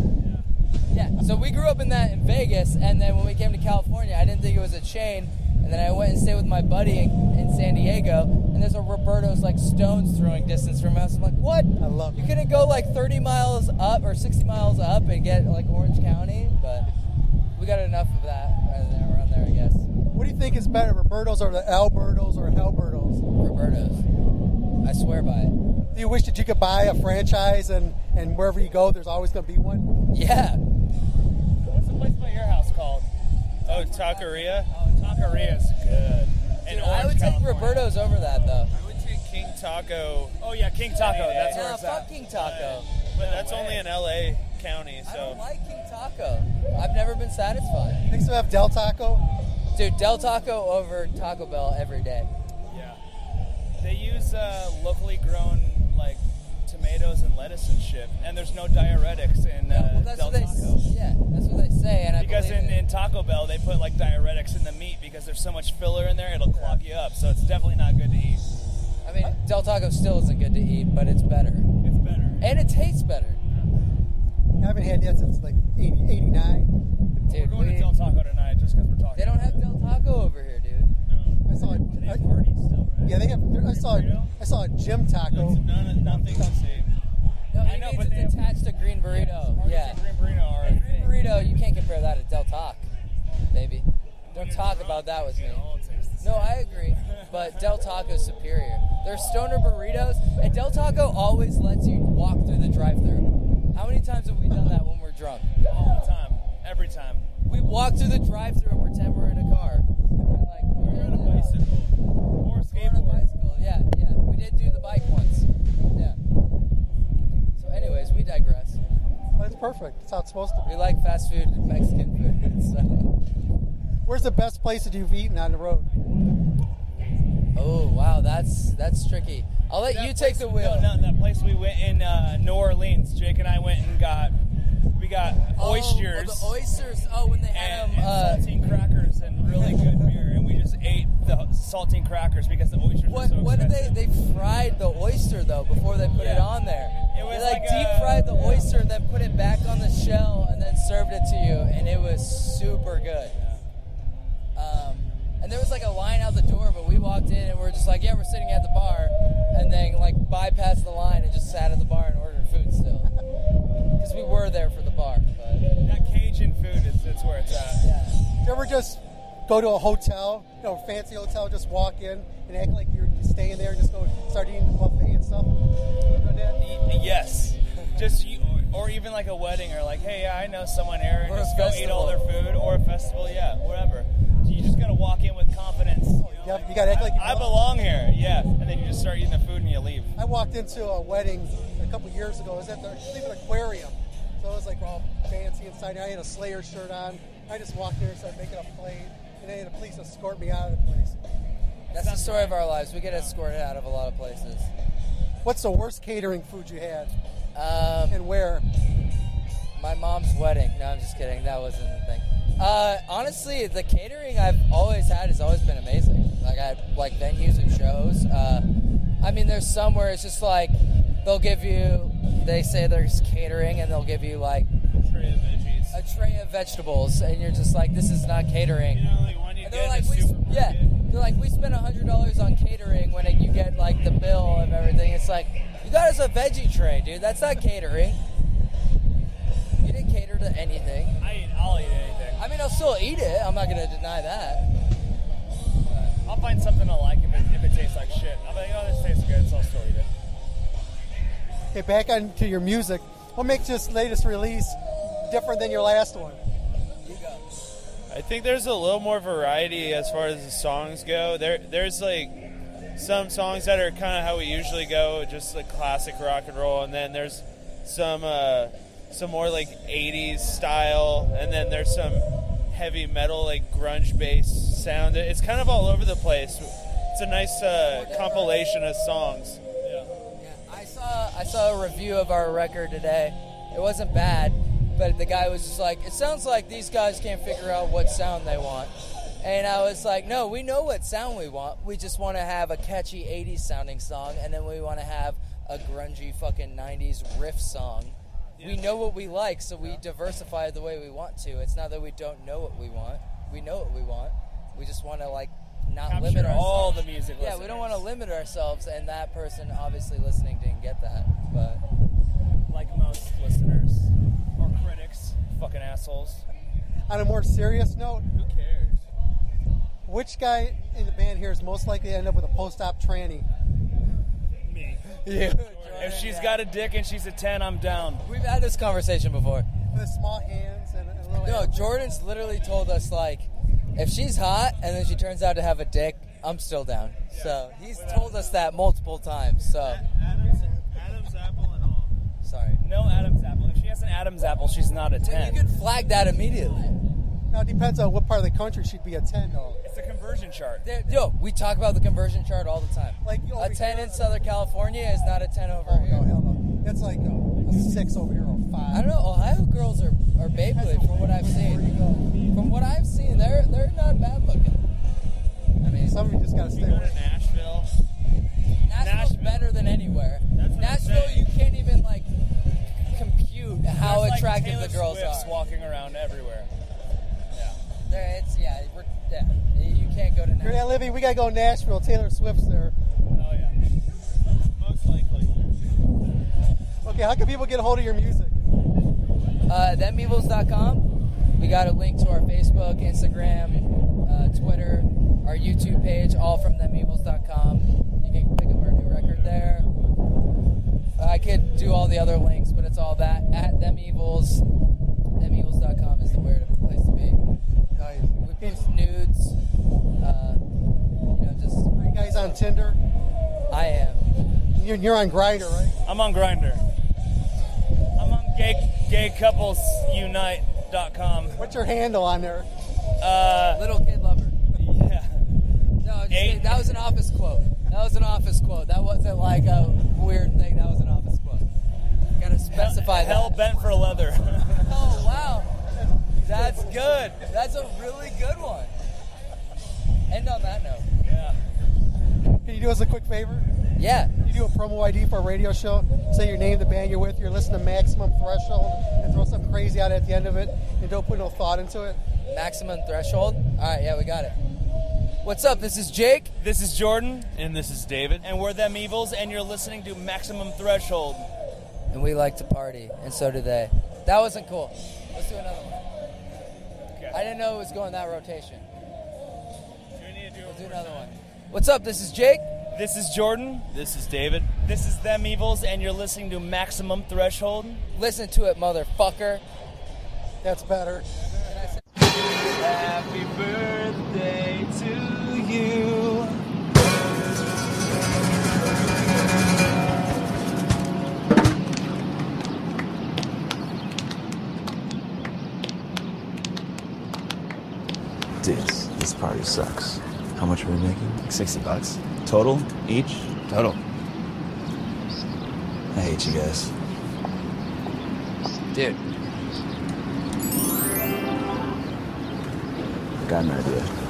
S12: Yeah, so we grew up in that in Vegas, and then when we came to California, I didn't think it was a chain, and then I went and stayed with my buddy in, in San Diego, and there's a Roberto's like stones throwing distance from us. I'm like, what?
S14: I love
S12: You couldn't go like 30 miles up or 60 miles up and get like Orange County, but we got enough of that around there, I guess.
S14: What do you think is better, Roberto's or the Albertos or Halbertos?
S12: Roberto's. I swear by it.
S14: Do you wish that you could buy a franchise and, and wherever you go, there's always going to be one?
S12: Yeah.
S13: What's the place by your house called? Oh, Taqueria. Oh, Taqueria's good. In
S12: Dude, I
S13: Orange,
S12: would take
S13: California.
S12: Roberto's over that though.
S13: I would take King Taco. Oh yeah, King Taco. That's where
S12: Nah,
S13: it's
S12: fuck
S13: at.
S12: King Taco.
S13: But that's only in LA County,
S12: I don't like King Taco. I've never been satisfied.
S14: They still have Del Taco.
S12: Dude, Del Taco over Taco Bell every day.
S13: yeah. They use uh, locally grown like tomatoes and lettuce and shit, and there's no diuretics in uh,
S12: Yeah, well, that's
S13: Del
S12: what they
S13: Taco.
S12: yeah, that's what they say, and I
S13: Because in, in Taco Bell they put like diuretics in the meat because there's so much filler in there it'll clog you up. So it's definitely not good to eat.
S12: I mean, Del Taco still isn't good to eat, but it's better,
S13: It's better.
S12: and it tastes better.
S14: I haven't had that since like 80, 89.
S13: We're going
S12: we-
S13: to Del Taco tonight just because we're talking.
S12: they don't have Del Taco over here, dude. No.
S14: I saw a,
S13: Today's
S14: I,
S13: party still, right?
S14: yeah, they have. I saw
S13: Burrito?
S14: I saw a gym taco.
S13: That's none, nothing the same.
S12: No,
S13: I know,
S12: means
S13: but they
S12: it's
S13: have-
S12: attached to a Green Burrito.
S13: Marcus
S12: Yeah,
S13: Green Burrito are a
S12: Green. Burrito, you can't compare that to Del Taco, baby. Don't talk about that with me.
S13: It all tastes the same.
S12: No, I agree. But Del Taco's superior. There's stoner burritos, and Del Taco always lets you walk through the drive-through. How many times have we done that when we're drunk?
S13: all the time, every time.
S12: We walk through the drive-through and pretend we're in a car. Like,
S13: We're on a bicycle or
S12: We're on a bicycle. Yeah, yeah. We did do the bike once. Yeah. So, anyways, we digress.
S14: That's perfect. That's how it's supposed to be.
S12: We like fast food, and Mexican food. So.
S14: Where's the best place that you've eaten on the road?
S12: Oh wow, that's that's tricky. I'll let
S13: That
S12: you take the wheel.
S13: No, no, that place we went in uh, New Orleans. Jake and I went and got we got
S12: Oh,
S13: oysters
S12: Oh, the oysters. Oh, when they had
S13: and,
S12: them.
S13: and
S12: Uh,
S13: saltine crackers and really good beer, and we just ate the saltine crackers because the oysters
S12: what
S13: were so
S12: what did they? They fried the oyster though before they put it on there.
S13: It was
S12: they like,
S13: like
S12: deep
S13: a-
S12: fried the
S13: yeah.
S12: oyster, then put it back on the shell, and then served it to you, and it was super good. Um, and there was like a line out the door, but we walked in and we are just like, yeah, we're sitting at the bar, and then like bypassed the line and just sat at the bar and ordered food still, because we were there for the bar. But
S13: That Cajun food is that's where it's at.
S12: yeah.
S14: Did you ever just go to a hotel, you know, a fancy hotel, just walk in and act like you're staying there and just go start eating the buffet and stuff? Ever done that?
S13: Y- Yes, just you, or even like a wedding or like, hey, yeah, I know someone here, and
S12: Or
S13: just go eat all their food or a festival, yeah, whatever. So you just gotta walk in with confidence. You, know,
S14: Yeah, you gotta act like you
S13: I, I
S14: belong.
S13: belong here, yeah, and then you just start eating the food and you leave.
S14: I walked into a wedding a couple years ago. It was at the I believe an aquarium. So it was like all fancy inside. I had a Slayer shirt on. I just walked there and started making a plate. And then the police escort me out of the place.
S12: That's the story of our lives. We get escorted out of a lot of places.
S14: What's the worst catering food you had
S12: Um,
S14: and where?
S12: my mom's wedding. No, I'm just kidding. That wasn't the thing. Uh, honestly, the catering I've always had has always been amazing. Like I like venues and shows. Uh, I mean, there's some where it's just like they'll give you they say there's catering and they'll give you like a
S13: Tray of veggies.
S12: a tray of vegetables, and you're just like, this is not catering.
S13: You know, like when you
S12: And they're like, we, yeah, they're like, we spent hundred dollars on catering when you get like the bill of everything. It's like, you got us a veggie tray, dude. That's not catering. You didn't cater to anything.
S13: I eat, I'll eat anything.
S12: I mean, I'll still eat it. I'm not gonna deny that.
S13: I'll find something I like if it, if it tastes like shit. I'll be like, oh, this tastes good, so I'll still eat it.
S14: Okay, back on to your music. What makes this latest release different than your last one?
S13: I think there's a little more variety as far as the songs go. There, there's like some songs that are kind of how we usually go, just like classic rock and roll, and then there's some uh, some more like '80s style, and then there's some heavy metal like grunge bass sound. It's kind of all over the place. It's a nice uh, compilation of songs.
S12: I saw I saw a review of our record today. It wasn't bad, but the guy was just like, "It sounds like these guys can't figure out what sound they want." And I was like, "No, we know what sound we want. We just want to have a catchy '80s sounding song, and then we want to have a grungy fucking '90s riff song. We know what we like, so we diversify the way we want to. It's not that we don't know what we want. We know what we want. We just want to like not
S13: Capture
S12: limit ourselves.
S13: all the music
S12: Yeah, we don't want to limit ourselves, and that person obviously listening didn't get that. But
S13: Like most listeners or critics, fucking assholes.
S14: On a more serious note,
S13: Who cares?
S14: which guy in the band here is most likely to end up with a post-op tranny?
S13: Me.
S12: Yeah.
S13: If she's got a dick and she's a 10, I'm down.
S12: we've had this conversation before.
S14: With small hands and a little.
S12: No, Jordan's literally told us like, if she's hot and then she turns out to have a dick, I'm still down. So he's told us that multiple times. So
S13: Adam's, Adam's apple and all.
S12: sorry.
S13: No Adam's apple. If she has an Adam's apple, she's not a 10.
S12: You could flag that immediately.
S14: Now it depends on what part of the country she'd be a ten though.
S13: It's a conversion chart.
S12: There- Yo, we talk about the conversion chart all the time.
S14: Like over
S12: A 10
S14: here-
S12: in Southern California is not a 10 over
S14: Oh
S12: here.
S14: no, hell no. It's like a, a six over here or five.
S12: I don't know. Ohio girls are, are Beyblade from what I've seen. From what I've seen, they're they're not bad looking. I mean,
S14: Some of you just gotta stay
S13: Go to. Nashville.
S12: Nashville's
S13: Nashville.
S12: better than anywhere.
S13: That's what I'm
S12: Nashville, you can't even like compute how
S13: There's,
S12: attractive
S13: Taylor
S12: the girls
S13: Swifts
S12: are.
S13: walking around everywhere. Yeah.
S12: There, it's yeah, we're, yeah. You can't go to
S14: Hear that,
S12: Nashville.
S14: Libby? We gotta go to Nashville. Taylor Swift's there.
S13: Oh yeah. Most likely.
S14: Okay, how can people get a hold of your music?
S12: Uh, themevils.com. We got a link to our Facebook, Instagram, uh, Twitter, our YouTube page, all from themevils.com. You can pick up our new record there. I could do all the other links, but it's all that at themevils. Themevils.com is the weird place to be.
S14: Nice.
S12: We post nudes. Uh, you know, just
S14: Are you guys on Tinder?
S12: I am.
S14: You're, you're on Grindr, right?
S13: I'm on Grindr. I'm on gay gaycouplesunite.com.
S14: What's your handle on there?
S13: Uh,
S12: Little kid lover.
S13: yeah.
S12: No, just
S13: Eight.
S12: kidding. that was an office quote. That was an office quote. That wasn't like a weird thing. That was an office quote. Gotta specify
S13: Hell
S12: that.
S13: Hell bent for leather.
S12: Oh wow, that's good. That's a really good one. End on that note.
S13: yeah.
S14: Can you do us a quick favor?
S12: Yeah.
S14: You do a promo ID for a radio show. Say your name, the band you're with. You're listening to Maximum Threshold, and throw something crazy out at the end of it, and don't put no thought into it.
S12: Maximum threshold. All right, yeah, we got it. What's up? This is Jake.
S13: This is Jordan. And this is David. And we're Them Evils, and you're listening to Maximum Threshold.
S12: and we like to party, and so do they. That wasn't cool. Let's do another one. I didn't know it was going that rotation. We'll do another one. What's up? This is Jake.
S13: This is Jordan. This is David. This is Them Evils, and you're listening to Maximum Threshold.
S12: Listen to it, motherfucker.
S14: That's better.
S13: Happy birthday to you.
S15: This this party sucks. How much are we making? Like sixty bucks total each. Total. I hate you guys.
S12: Dude.
S15: Got an idea.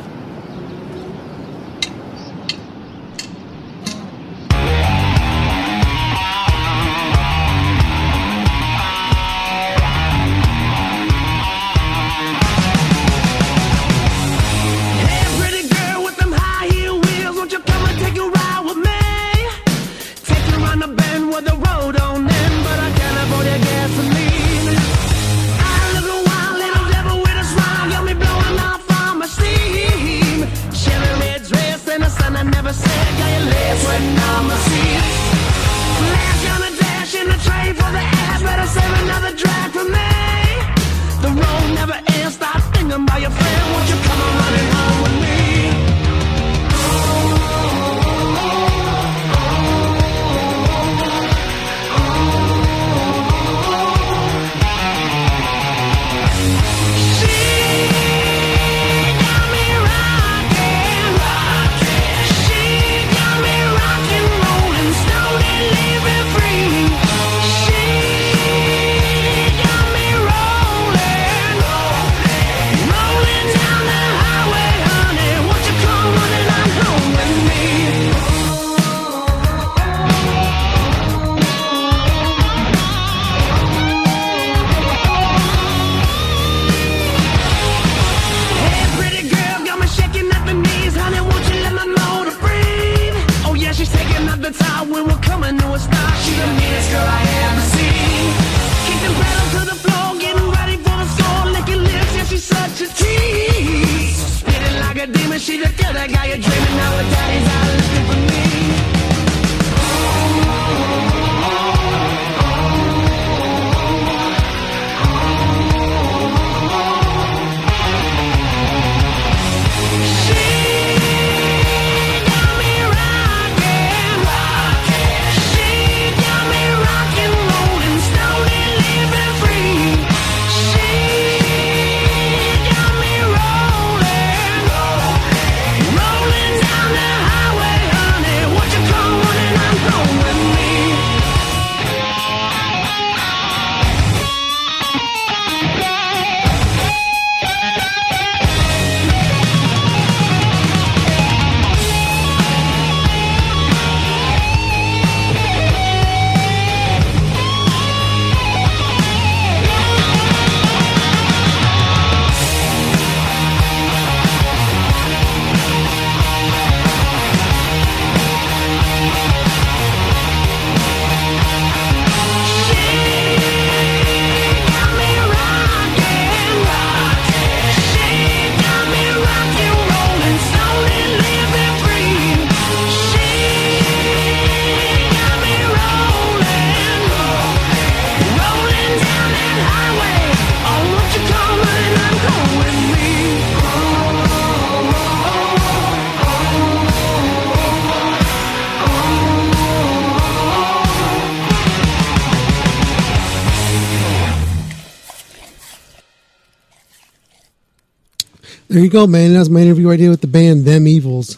S7: There you go, man. That was my interview I did with the band Them Evils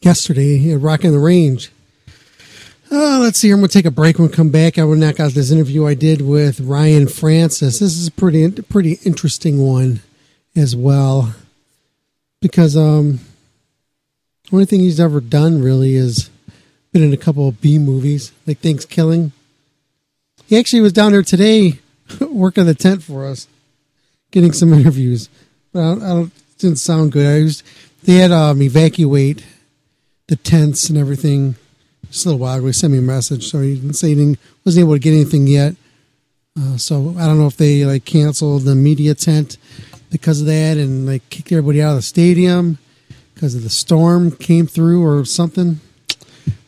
S7: yesterday at Rock on the Range. Uh, let's see. I'm going to take a break. When we come back, I will knock out this interview I did with Ryan Francis. This is a pretty pretty interesting one as well because um, the only thing he's ever done really is been in a couple of B movies like Thanksgiving. He actually was down there today working the tent for us, getting some interviews. But I don't, I don't didn't sound good. I was, they had um, evacuate the tents and everything just a little while ago. He sent me a message, so he didn't say didn't, wasn't able to get anything yet. Uh, so I don't know if they like canceled the media tent because of that and like kicked everybody out of the stadium because of the storm came through or something.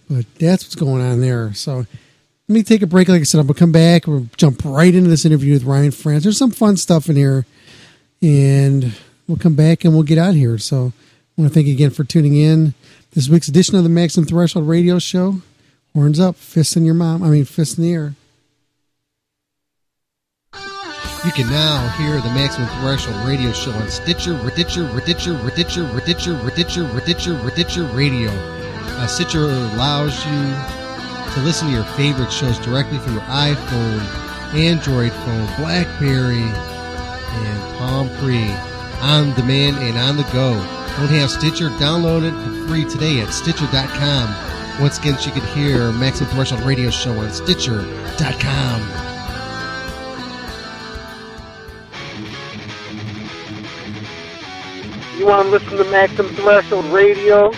S7: But that's what's going on there. So let me take a break. Like I said, I'm gonna come back. We'll jump right into this interview with Ryan Francis. There's some fun stuff in here, and we'll come back and we'll get out here. So I want to thank you again for tuning in. This week's edition of the Maximum Threshold Radio Show. Horns up, fists in your mom. I mean, fists in the air.
S16: You can now hear the Maximum Threshold radio show on Stitcher, Reditcher, Reditcher, Reditcher, Reditcher, Reditcher, Reditcher, Reditcher Radio. Uh, Stitcher allows you to listen to your favorite shows directly from your iPhone, Android phone, Blackberry, and Palm Pre on demand and on the go. Don't have Stitcher? Download it for free today at Stitcher.com. Once again, you can hear Maximum Threshold Radio Show on Stitcher.com.
S17: You want to listen to Maximum Threshold Radio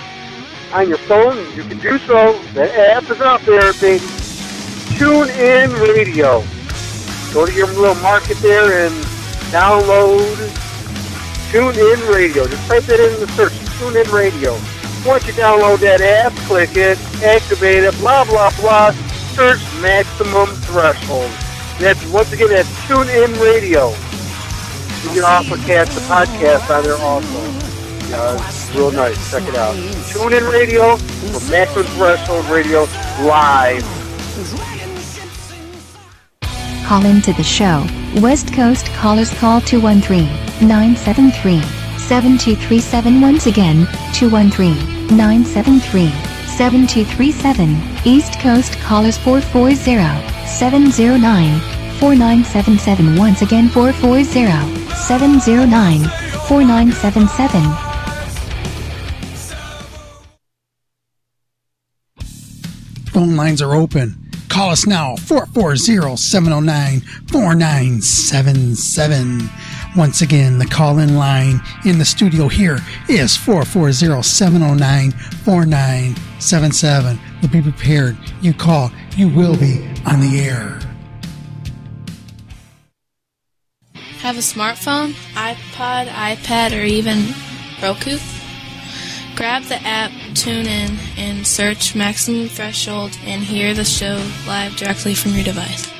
S17: on your phone? You can do so. The app is out there, baby. Tune in radio. Go to your little market there and download Tune In Radio. Just type that in the search. Tune In Radio. Once you download that app, click it, activate it, blah blah blah. Search Maximum Threshold. That's once again that's Tune In Radio. You can also catch the podcast on there also. Yeah, it's real nice. Check it out. Tune In Radio for Maximum Threshold Radio live.
S18: Call into the show. West Coast callers call 213-973-7237 once again, 213-973-7237. East Coast callers 440-709-4977 once again 440-709-4977.
S7: Phone lines are open. Call us now, 440 709 4977. Once again, the call in line in the studio here is 440 709 4977. But be prepared. You call, you will be on the air.
S19: Have a smartphone, iPod, iPad, or even Roku? Grab the app, tune in, and search Maximum Threshold and hear the show live directly from your device.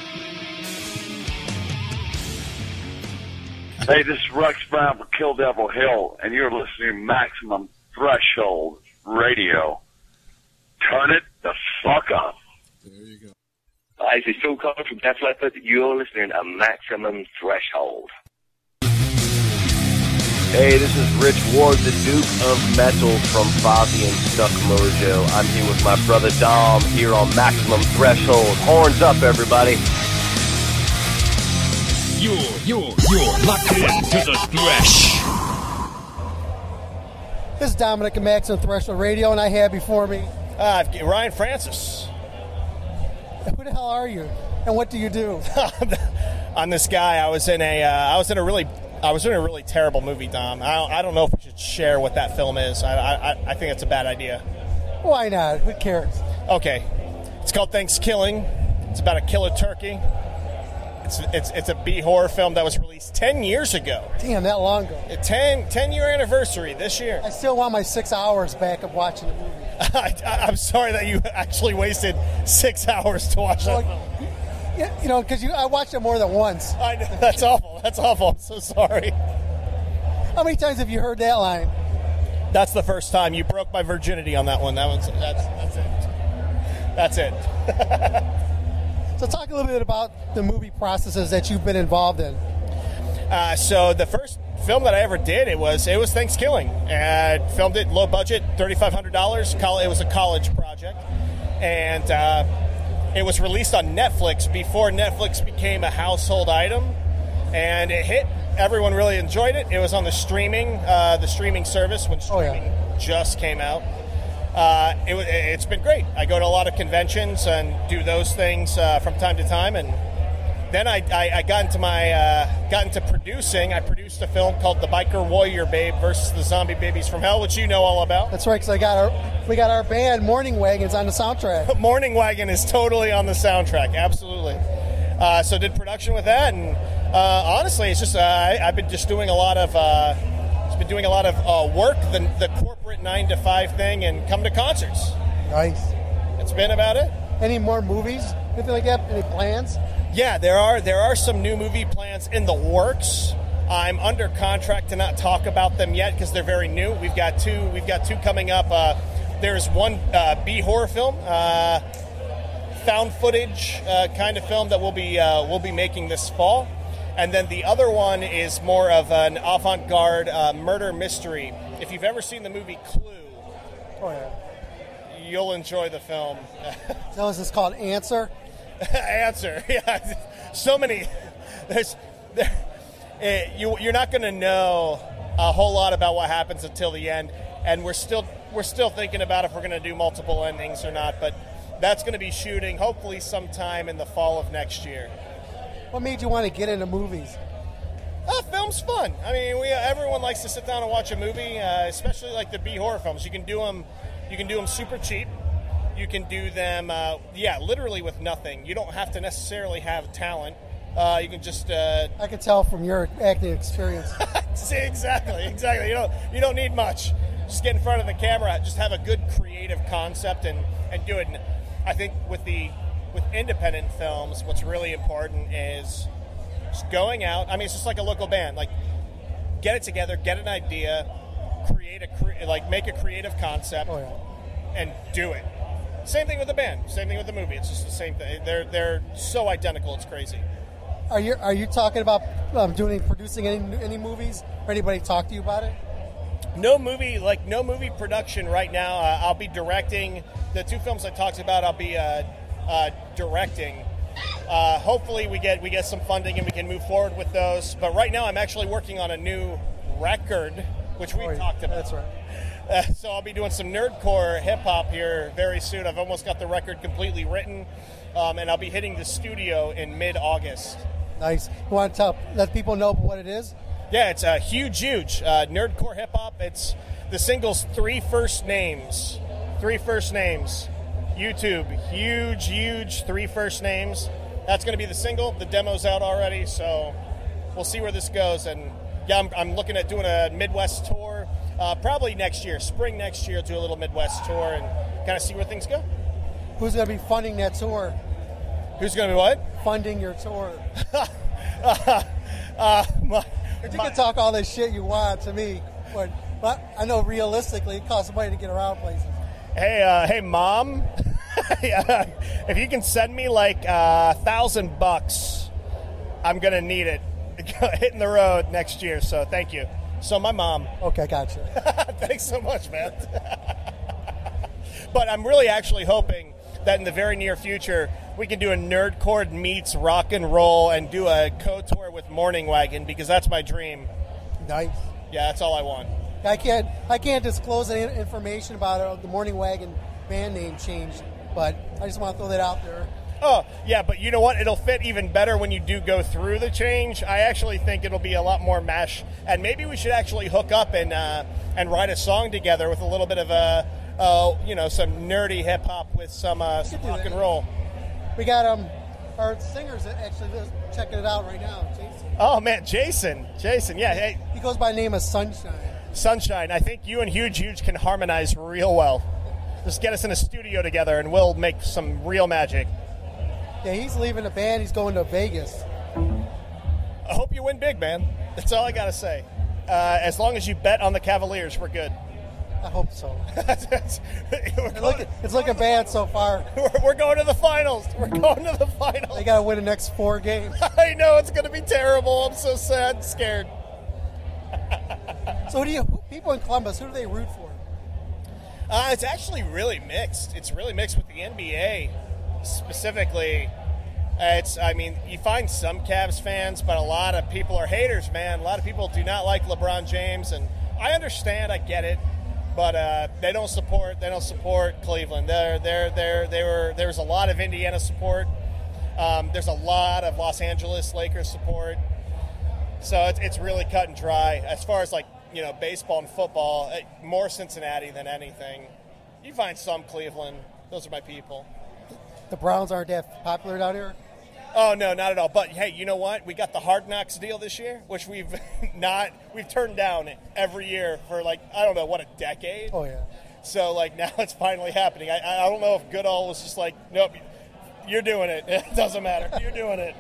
S20: Hey, this is Rex Brown from Kill Devil Hill, and you're listening to Maximum Threshold Radio. Turn it the fuck up. There you go.
S21: Hi, this is Phil Collen from Def Leppard. You're listening to Maximum Threshold.
S22: Hey, this is Rich Ward, the Duke of Metal from Fozzy and Stuck Mojo. I'm here with my brother Dom here on Maximum Threshold. Horns up, everybody.
S8: You're, you're, you're locked in to the thresh.
S14: This is Dominic and Max on Threshold Radio, and I have before me.
S23: Uh, Ryan Francis.
S14: Who the hell are you? And what do you do?
S23: I'm this guy. I was in a. Uh, I was in a really. I was in a really terrible movie, Dom. I don't, I don't know if we should share what that film is. I, I, I think it's a bad idea.
S14: Why not? Who cares?
S23: Okay. It's called Thanksgiving. It's about a killer turkey. It's, it's, it's a B horror film that was released 10 years ago.
S14: Damn, that long ago.
S23: A 10, 10 year anniversary this year.
S14: I still want my six hours back of watching the movie.
S23: I, I'm sorry that you actually wasted six hours to watch that film.
S14: Yeah, you know, because you, I watched it more than once.
S23: I know, that's awful. That's awful. I'm so sorry.
S14: How many times have you heard that line?
S23: That's the first time. You broke my virginity on that one. That one's that's that's it. That's it.
S14: So, talk a little bit about the movie processes that you've been involved in.
S23: Uh, so the first film that I ever did it was it was Thanksgiving. And filmed it low budget, thirty five hundred dollars. It was a college project, and uh, it was released on Netflix before Netflix became a household item, and it hit. Everyone really enjoyed it. It was on the streaming, uh, the streaming service when streaming just came out. Uh, it, it's been great. I go to a lot of conventions and do those things uh, from time to time, and then I, I, I got into my uh, got into producing. I produced a film called The Biker Warrior Babe versus the Zombie Babies from Hell, which you know all about.
S14: That's right, because I got our we got our band Morning Wagons on the soundtrack.
S23: Morning Wagon is totally on the soundtrack, absolutely. Uh, so did production with that, and uh, honestly, it's just uh, I, I've been just doing a lot of just been doing a lot of uh, work, the, the corporate nine to five thing, and come to concerts.
S14: Nice.
S23: That's been about it.
S14: Any more movies? Anything like that? Any plans?
S23: Yeah, there are there are some new movie plans in the works. I'm under contract to not talk about them yet because they're very new. We've got two. We've got two coming up. Uh, there's one uh, B horror film, uh, found footage uh, kind of film that we'll be uh, we'll be making this fall, and then the other one is more of an avant-garde uh, murder mystery. If you've ever seen the movie Clue,
S14: Oh yeah.
S23: you'll enjoy the film.
S14: So is this called Answer?
S23: answer. Yeah, so many. There's, there, eh, you you're not going to know a whole lot about what happens until the end, and we're still we're still thinking about if we're going to do multiple endings or not. But that's going to be shooting hopefully sometime in the fall of next year.
S14: What made you want to get into movies?
S23: Uh, film's fun. I mean, we everyone likes to sit down and watch a movie, uh, especially like the B horror films. You can do them, you can do them super cheap. You can do them, uh, yeah, literally with nothing. You don't have to necessarily have talent. Uh, you can just. Uh,
S14: I can tell from your acting experience.
S23: See, exactly, exactly. You don't you don't need much. Just get in front of the camera. Just have a good creative concept and and do it. And I think with the with independent films, what's really important is just going out. I mean, it's just like a local band. Like, get it together, get an idea, create a cre- like make a creative concept, and do it. Same thing with the band. Same thing with the movie. It's just the same thing. They're they're so identical. It's crazy.
S14: Are you are you talking about um, doing producing any any movies? Or anybody talk to you about it?
S23: No movie, like no movie production right now. Uh, I'll be directing the two films I talked about. I'll be uh, uh, directing. Uh, hopefully, we get we get some funding and we can move forward with those. But right now, I'm actually working on a new record, which we talked about.
S14: That's right.
S23: Uh, so I'll be doing some nerdcore hip hop here very soon. I've almost got the record completely written, um, and I'll be hitting the studio in mid August.
S14: Nice. You want to tell let people know what it is?
S23: Yeah, it's uh, huge, huge. Uh, nerdcore hip hop. It's the single's three first names. Three first names. YouTube, huge, huge. Three first names. That's going to be the single. The demo's out already, so we'll see where this goes. And yeah, I'm, I'm looking at doing a Midwest tour, uh, probably next year, spring next year. Do a little Midwest tour and kind of see where things go.
S14: Who's going to be funding that tour?
S23: Who's going to be what?
S14: Funding your tour.
S23: uh, my,
S14: you can talk all this shit you want to me, but, but I know realistically it costs money to get around places.
S23: Hey, uh, hey, mom. if you can send me like a thousand bucks, I'm gonna need it hitting the road next year. So thank you. So my mom.
S14: Okay, gotcha.
S23: Thanks so much, man. but I'm really actually hoping that in the very near future we can do a nerdcore meets rock and roll and do a co-tour with Morning Wagon because that's my dream.
S14: Nice.
S23: Yeah, that's all I want.
S14: I can't I can't disclose any information about. The Morning Wagon band name change, but I just want to throw that out there.
S23: Oh, yeah, but you know what? It'll fit even better when you do go through the change. I actually think it'll be a lot more mesh, and maybe we should actually hook up and uh, and write a song together with a little bit of a, uh, you know, some nerdy hip hop with some, uh, some rock and roll.
S14: We got um our singers that actually checking it out right now. Jason.
S23: Oh man, Jason, Jason, yeah, hey,
S14: He goes by the name of Sunshine.
S23: Sunshine. I think you and Huge Huge can harmonize real well. Just get us in a studio together, and we'll make some real magic.
S14: Yeah, he's leaving the band. He's going to Vegas.
S23: I hope you win big, man. That's all I gotta say. Uh, as long as you bet on the Cavaliers, we're good.
S14: I hope so.
S23: It's
S14: looking, it's looking bad so far.
S23: We're, we're going to the finals. We're going to the finals.
S14: They got to win the next four games.
S23: I know it's going to be terrible. I'm so sad, scared.
S14: So, do you people in Columbus? Who do they root for?
S23: Uh, it's actually really mixed. It's really mixed with the NBA specifically. It's, I mean, you find some Cavs fans, but a lot of people are haters, man. A lot of people do not like LeBron James, and I understand, I get it, but uh, they don't support. They don't support Cleveland. There, there, there, there were there was a lot of Indiana support. Um, there's a lot of Los Angeles Lakers support. So it's, it's really cut and dry. As far as like, you know, baseball and football, eh, more Cincinnati than anything. You find some Cleveland. Those are my people.
S14: The Browns aren't that popular down here.
S23: Oh no, not at all. But hey, you know what? We got the Hard Knocks deal this year, which we've not we've turned down every year for like I don't know what a decade.
S14: Oh yeah.
S23: So like now it's finally happening. I, I don't know if Goodell was just like, nope, you're doing it. It doesn't matter. You're doing it.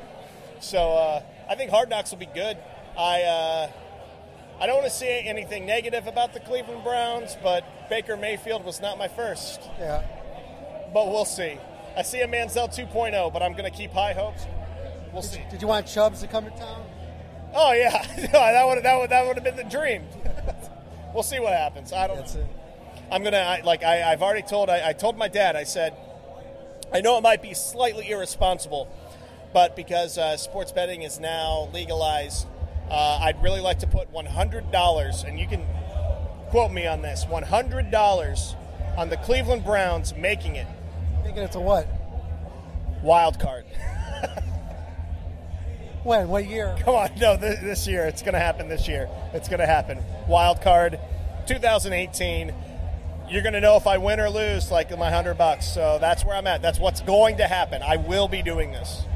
S23: So uh, I think Hard Knocks will be good. I uh, I don't want to say anything negative about the Cleveland Browns, but Baker Mayfield was not my first.
S14: Yeah.
S23: But we'll see. I see a Manziel 2.0, but I'm going to keep high hopes. We'll see.
S14: Did you want Chubbs to come to town?
S23: Oh yeah, that would that would that would have been the dream. we'll see what happens. I don't. know. I'm gonna I, like I, I've already told I, I told my dad. I said I know it might be slightly irresponsible, but because uh, sports betting is now legalized, uh, I'd really like to put $100, and you can quote me on this $100 on the Cleveland Browns making it
S14: Thinking it's a what?
S23: wild card.
S14: When? What year?
S23: Come on, no, this, this year. It's going to happen this year. It's going to happen. Wild card, 2018. You're going to know if I win or lose, like my hundred bucks. So that's where I'm at. That's what's going to happen. I will be doing this.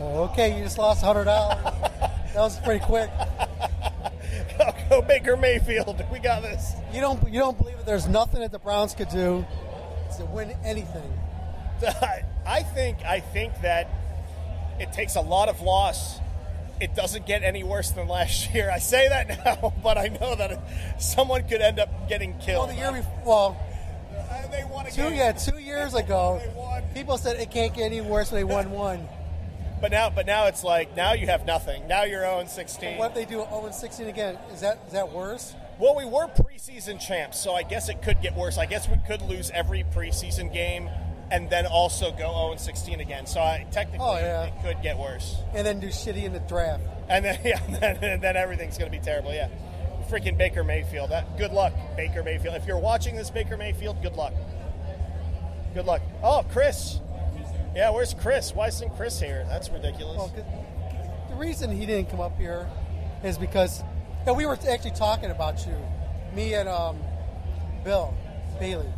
S14: Okay, you just lost hundred dollars. that was pretty quick.
S23: Go, go Baker Mayfield. We got this.
S14: You don't you don't believe that there's nothing that the Browns could do to win anything.
S23: I think I think that it takes a lot of loss. It doesn't get any worse than last year. I say that now, but I know that someone could end up getting killed.
S14: Well, the year before,
S23: Uh, they won a
S14: two yeah, two years ago, people said it can't get any worse when they won one.
S23: But now, but now it's like now you have nothing. Now you're 0 16.
S14: What if they do 0 16 again? Is that is that worse?
S23: Well, we were preseason champs, so I guess it could get worse. I guess we could lose every preseason game and then also go 0 16 again. So I, technically,
S14: Oh, yeah.
S23: it could get worse.
S14: And then do shitty in the draft.
S23: And then, yeah, and then, and then everything's going to be terrible. Yeah, freaking Baker Mayfield. That, good luck, Baker Mayfield. If you're watching this, Baker Mayfield, good luck. Good luck. Oh, Chris. Yeah, where's Chris? Why isn't Chris here? That's ridiculous.
S14: Well, the reason he didn't come up here is because yeah, we were actually talking about you, me and um, Bill Bailey.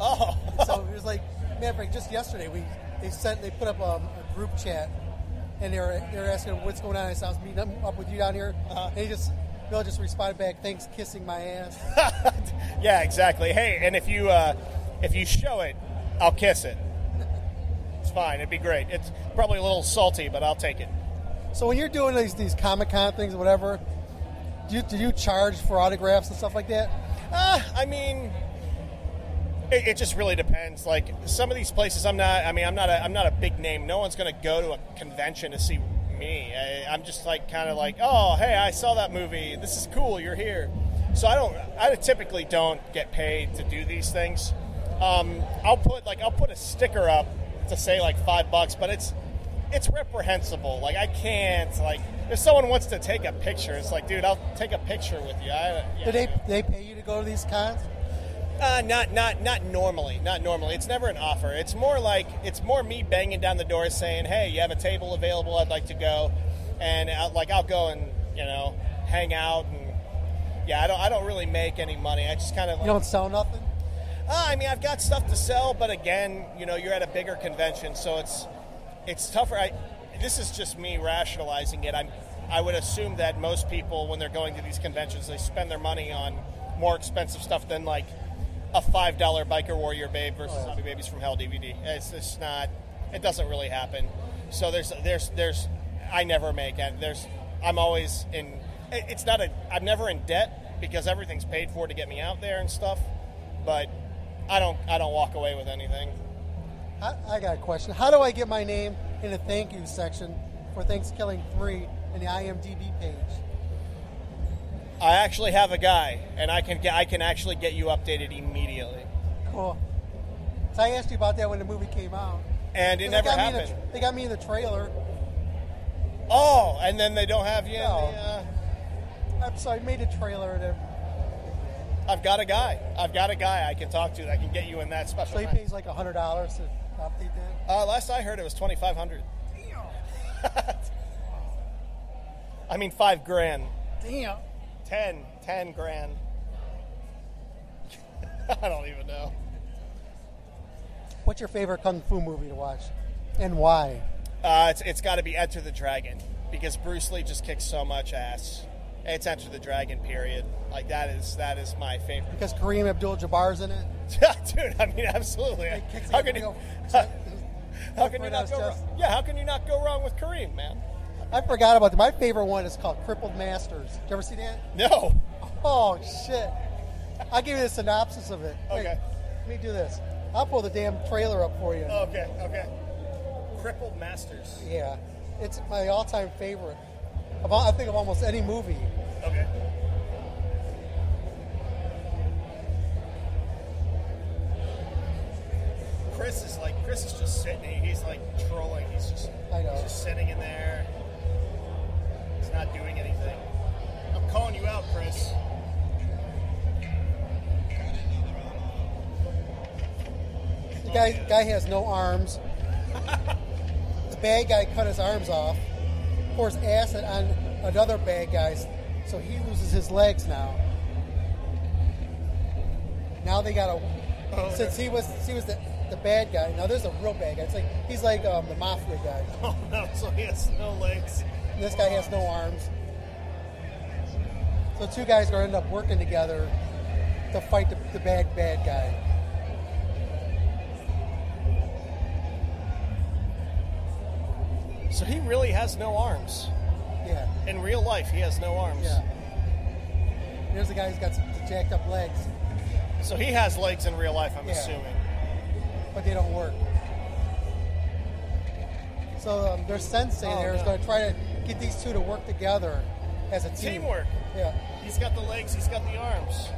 S23: Oh,
S14: so it was like, man, like just yesterday we they sent they put up a, a group chat, and they're they were asking what's going on. I said I was meeting up, up with you down here,
S23: Uh-huh.
S14: and he just Bill just responded back, thanks, kissing my ass.
S23: yeah, exactly. Hey, and if you uh, if you show it, I'll kiss it. Fine. It'd be great. It's probably a little salty, but I'll take it.
S14: So when you're doing these these Comic Con things or whatever, do you, do you charge for autographs and stuff like that?
S23: Uh, I mean, it, it just really depends. Like some of these places, I'm not. I mean, I'm not. A, I'm not a big name. No one's going to go to a convention to see me. I, I'm just like kind of like, oh, hey, I saw that movie. This is cool. You're here. So I don't. I typically don't get paid to do these things. Um, I'll put like I'll put a sticker up to say like five bucks, but it's it's reprehensible. Like I can't like if someone wants to take a picture, it's like, dude, I'll take a picture with you. I, yeah.
S14: Do they they pay you to go to these cons?
S23: Uh, not not not normally. Not normally. It's never an offer. It's more like it's more me banging down the door saying, "Hey, you have a table available? I'd like to go," and I'll, like I'll go and you know hang out and yeah, I don't I don't really make any money. I just kind of
S14: You don't sell nothing.
S23: Uh, I mean, I've got stuff to sell, but again, you know, you're at a bigger convention, so it's it's tougher. I, this is just me rationalizing it. I'm, I would assume that most people, when they're going to these conventions, they spend their money on more expensive stuff than like a five dollar Biker Warrior Babe versus Zombie Babies from Hell DVD. It's just not. It doesn't really happen. So there's there's there's I never make it. There's I'm always in. It's not a. I'm never in debt because everything's paid for to get me out there and stuff. But I don't I don't walk away with anything.
S14: I, I got a question. How do I get my name in the thank you section for Thanksgiving Three in the IMDb page?
S23: I actually have a guy, and I can get I can actually get you updated immediately.
S14: Cool. So I asked you about that when the movie came out.
S23: And it never
S14: they got me in
S23: happened.
S14: the, they got me in the trailer.
S23: Oh, and then they don't have you. in
S14: No.
S23: the, uh,
S14: I'm sorry, I made a trailer and it,
S23: I've got a guy. I've got a guy I can talk to that can get you in that special.
S14: so he pays like hundred dollars to update that.
S23: Uh, last I heard, it was twenty five hundred. Damn. I mean, five grand.
S14: Damn.
S23: Ten, ten grand. I don't even know.
S14: What's your favorite kung fu movie to watch, and why?
S23: Uh, it's it's got to be Enter the Dragon because Bruce Lee just kicks so much ass. It's Enter the Dragon. Period. Like that is that is my favorite.
S14: Because Kareem Abdul-Jabbar's in it.
S23: Dude, I mean, absolutely. How can you?
S14: real-
S23: How can you not go wrong? Yeah, how can you not go wrong with Kareem, man?
S14: I forgot about that. My favorite one is called Crippled Masters. Did you ever see that?
S23: No.
S14: Oh shit! I'll give you the synopsis of it. Wait,
S23: Okay.
S14: let me do this. I'll pull the damn trailer up for you.
S23: Okay, okay. Crippled Masters.
S14: Yeah, it's my all-time favorite. Of all, I think of almost any movie.
S23: Okay. Chris is like Chris is just sitting. He, he's like trolling. He's just
S14: I know.
S23: he's just sitting in there. He's not doing anything. I'm calling you out, Chris.
S14: The guy guy has no arms. the bad guy cut his arms off. Pours acid on another bad guy, so he loses his legs now. Now they got
S23: Oh,
S14: to. Since he was he was the, the bad guy. Now there's a real bad guy. It's like he's like um, the mafia guy.
S23: Oh no! So he has no legs.
S14: And this guy has no arms. So two guys are to end up working together to fight the, the bad bad guy.
S23: So he really has no arms.
S14: Yeah.
S23: In real life, he has no arms.
S14: Yeah. There's a guy who's got some jacked up legs,
S23: So he has legs in real life. I'm
S14: Yeah.
S23: assuming.
S14: but they don't work. So um, their sensei
S23: Oh,
S14: there is
S23: no.
S14: going to try to get these two to work together as a team.
S23: Teamwork.
S14: Yeah.
S23: He's got the legs. He's got the arms.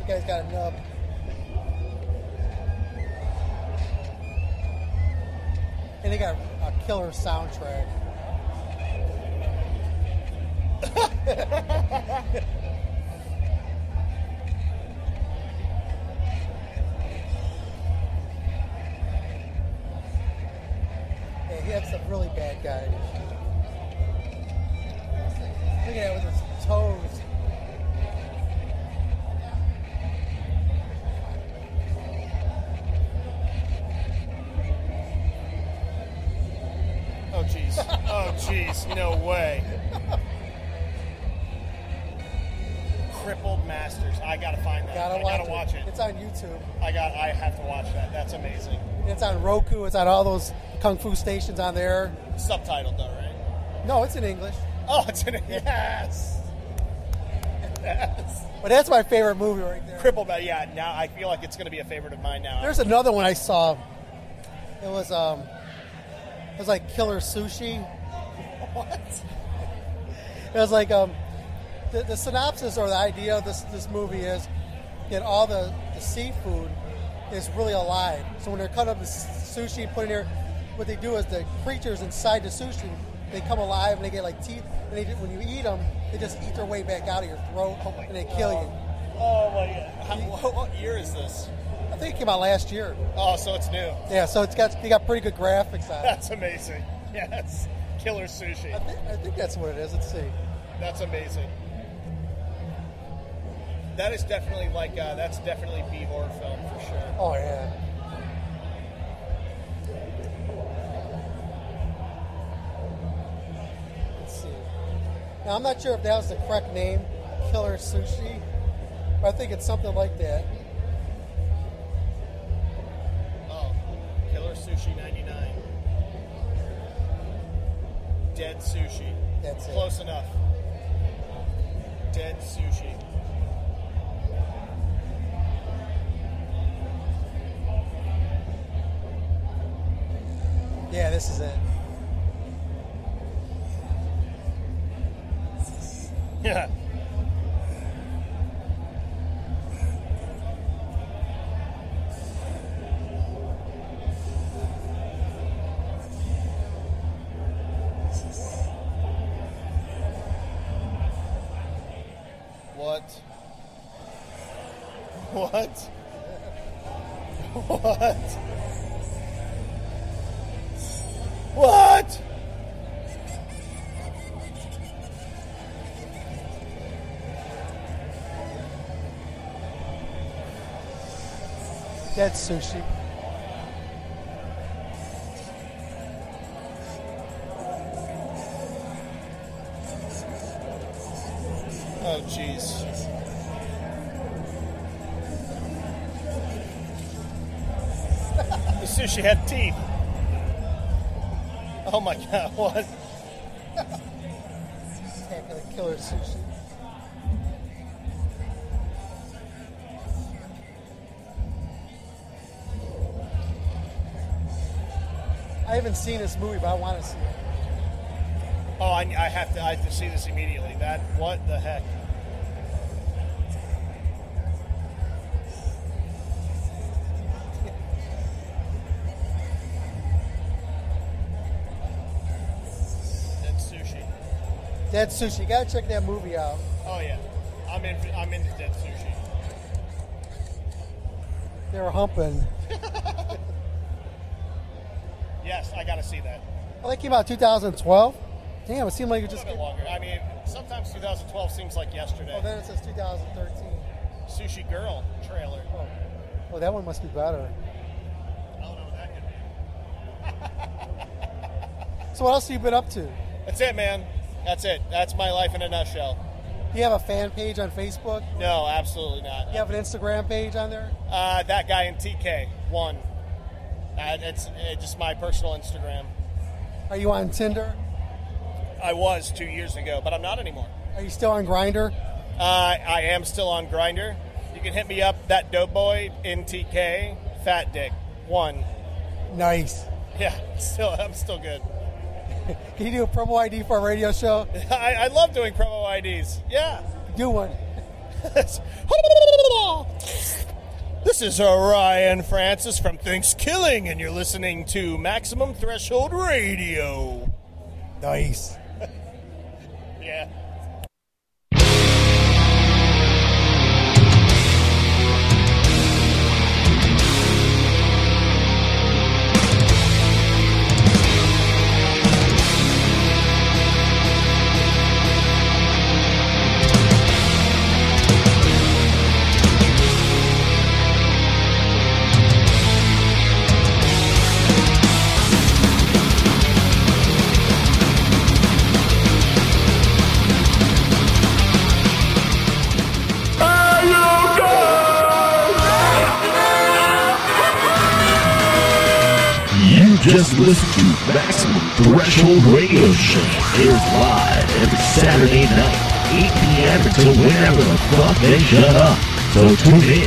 S14: The guy's got a nub. And they got a killer soundtrack. Yeah, he had some really bad guys. Look at that with his toes.
S23: Jeez. No way. Crippled Masters. I gotta find that.
S14: Gotta
S23: I
S14: watch
S23: gotta
S14: it.
S23: watch it.
S14: It's on YouTube.
S23: I got. I have to watch that. That's amazing.
S14: It's on Roku. It's on all those kung fu stations on there.
S23: Subtitled though, right?
S14: No, it's in English.
S23: Oh, it's in English. yes. yes.
S14: But that's my favorite movie right there.
S23: Crippled. Yeah. Now I feel like it's gonna be a favorite of mine now.
S14: There's another one I saw. It was um, it was like Killer Sushi.
S23: What?
S14: It was like um, the, the synopsis or the idea of this this movie is that all the, the seafood is really alive. So when they're cutting up the sushi and putting there, what they do is the creatures inside the sushi they come alive and they get like teeth. And they, when you eat them, they just eat their way back out of your throat and they kill you.
S23: Oh my god. How, what, what year is this?
S14: I think it came out last year.
S23: Oh, so it's new.
S14: Yeah, so it's got they got pretty good graphics on it.
S23: That's amazing. Yes. Killer sushi.
S14: I think, I think that's what it is. Let's see.
S23: That's amazing. That is definitely like uh, that's definitely B horror film for sure.
S14: Oh yeah. Let's see. Now I'm not sure if that was the correct name, Killer Sushi, but I think it's something like that.
S23: Oh, Killer Sushi 99. Dead Sushi.
S14: That's it.
S23: Close enough. Dead Sushi.
S14: Yeah, this is it.
S23: Yeah.
S14: Dead Sushi.
S23: Oh, jeez. the sushi had teeth. Oh my god, what?
S14: I haven't seen this movie, but I want to see it.
S23: Oh, I, I have to. I have to see this immediately. That what the heck? Dead sushi.
S14: Dead Sushi. You gotta check that movie out.
S23: Oh yeah, I'm in. I'm into dead sushi.
S14: They were humping.
S23: Yes, I got to see that.
S14: Oh, that came out 2012. Damn, it seemed like it
S23: A
S14: just.
S23: little bit longer. I mean, sometimes 2012 seems like yesterday.
S14: Oh, then it says 2013.
S23: Sushi Girl trailer.
S14: Oh, oh that one must be better.
S23: I don't know what that could be.
S14: So, what else have you been up to?
S23: That's it, man. That's it. That's my life in a nutshell.
S14: Do you have a fan page on Facebook?
S23: No, absolutely not.
S14: You have an Instagram page on there?
S23: Uh, that guy in TK one. Uh, it's uh, just my personal Instagram.
S14: Are you on Tinder?
S23: I was two years ago, but I'm not anymore.
S14: Are you still on Grindr?
S23: Uh, I am still on Grindr. You can hit me up. That dope boy in TK, Fat Dick one.
S14: Nice.
S23: Yeah, still I'm still good.
S14: Can you do a promo ID for a radio show?
S23: I, I love doing promo IDs. Yeah.
S14: Do one.
S23: This is Orion Francis from Thanksgiving, and you're listening to Maximum Threshold Radio.
S14: Nice.
S23: Yeah.
S24: Just listened to Maximum Threshold Radio Show. Airs live every Saturday night, 8 p.m. until whenever the fuck they shut up. So tune in.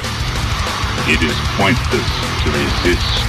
S8: It is pointless to resist.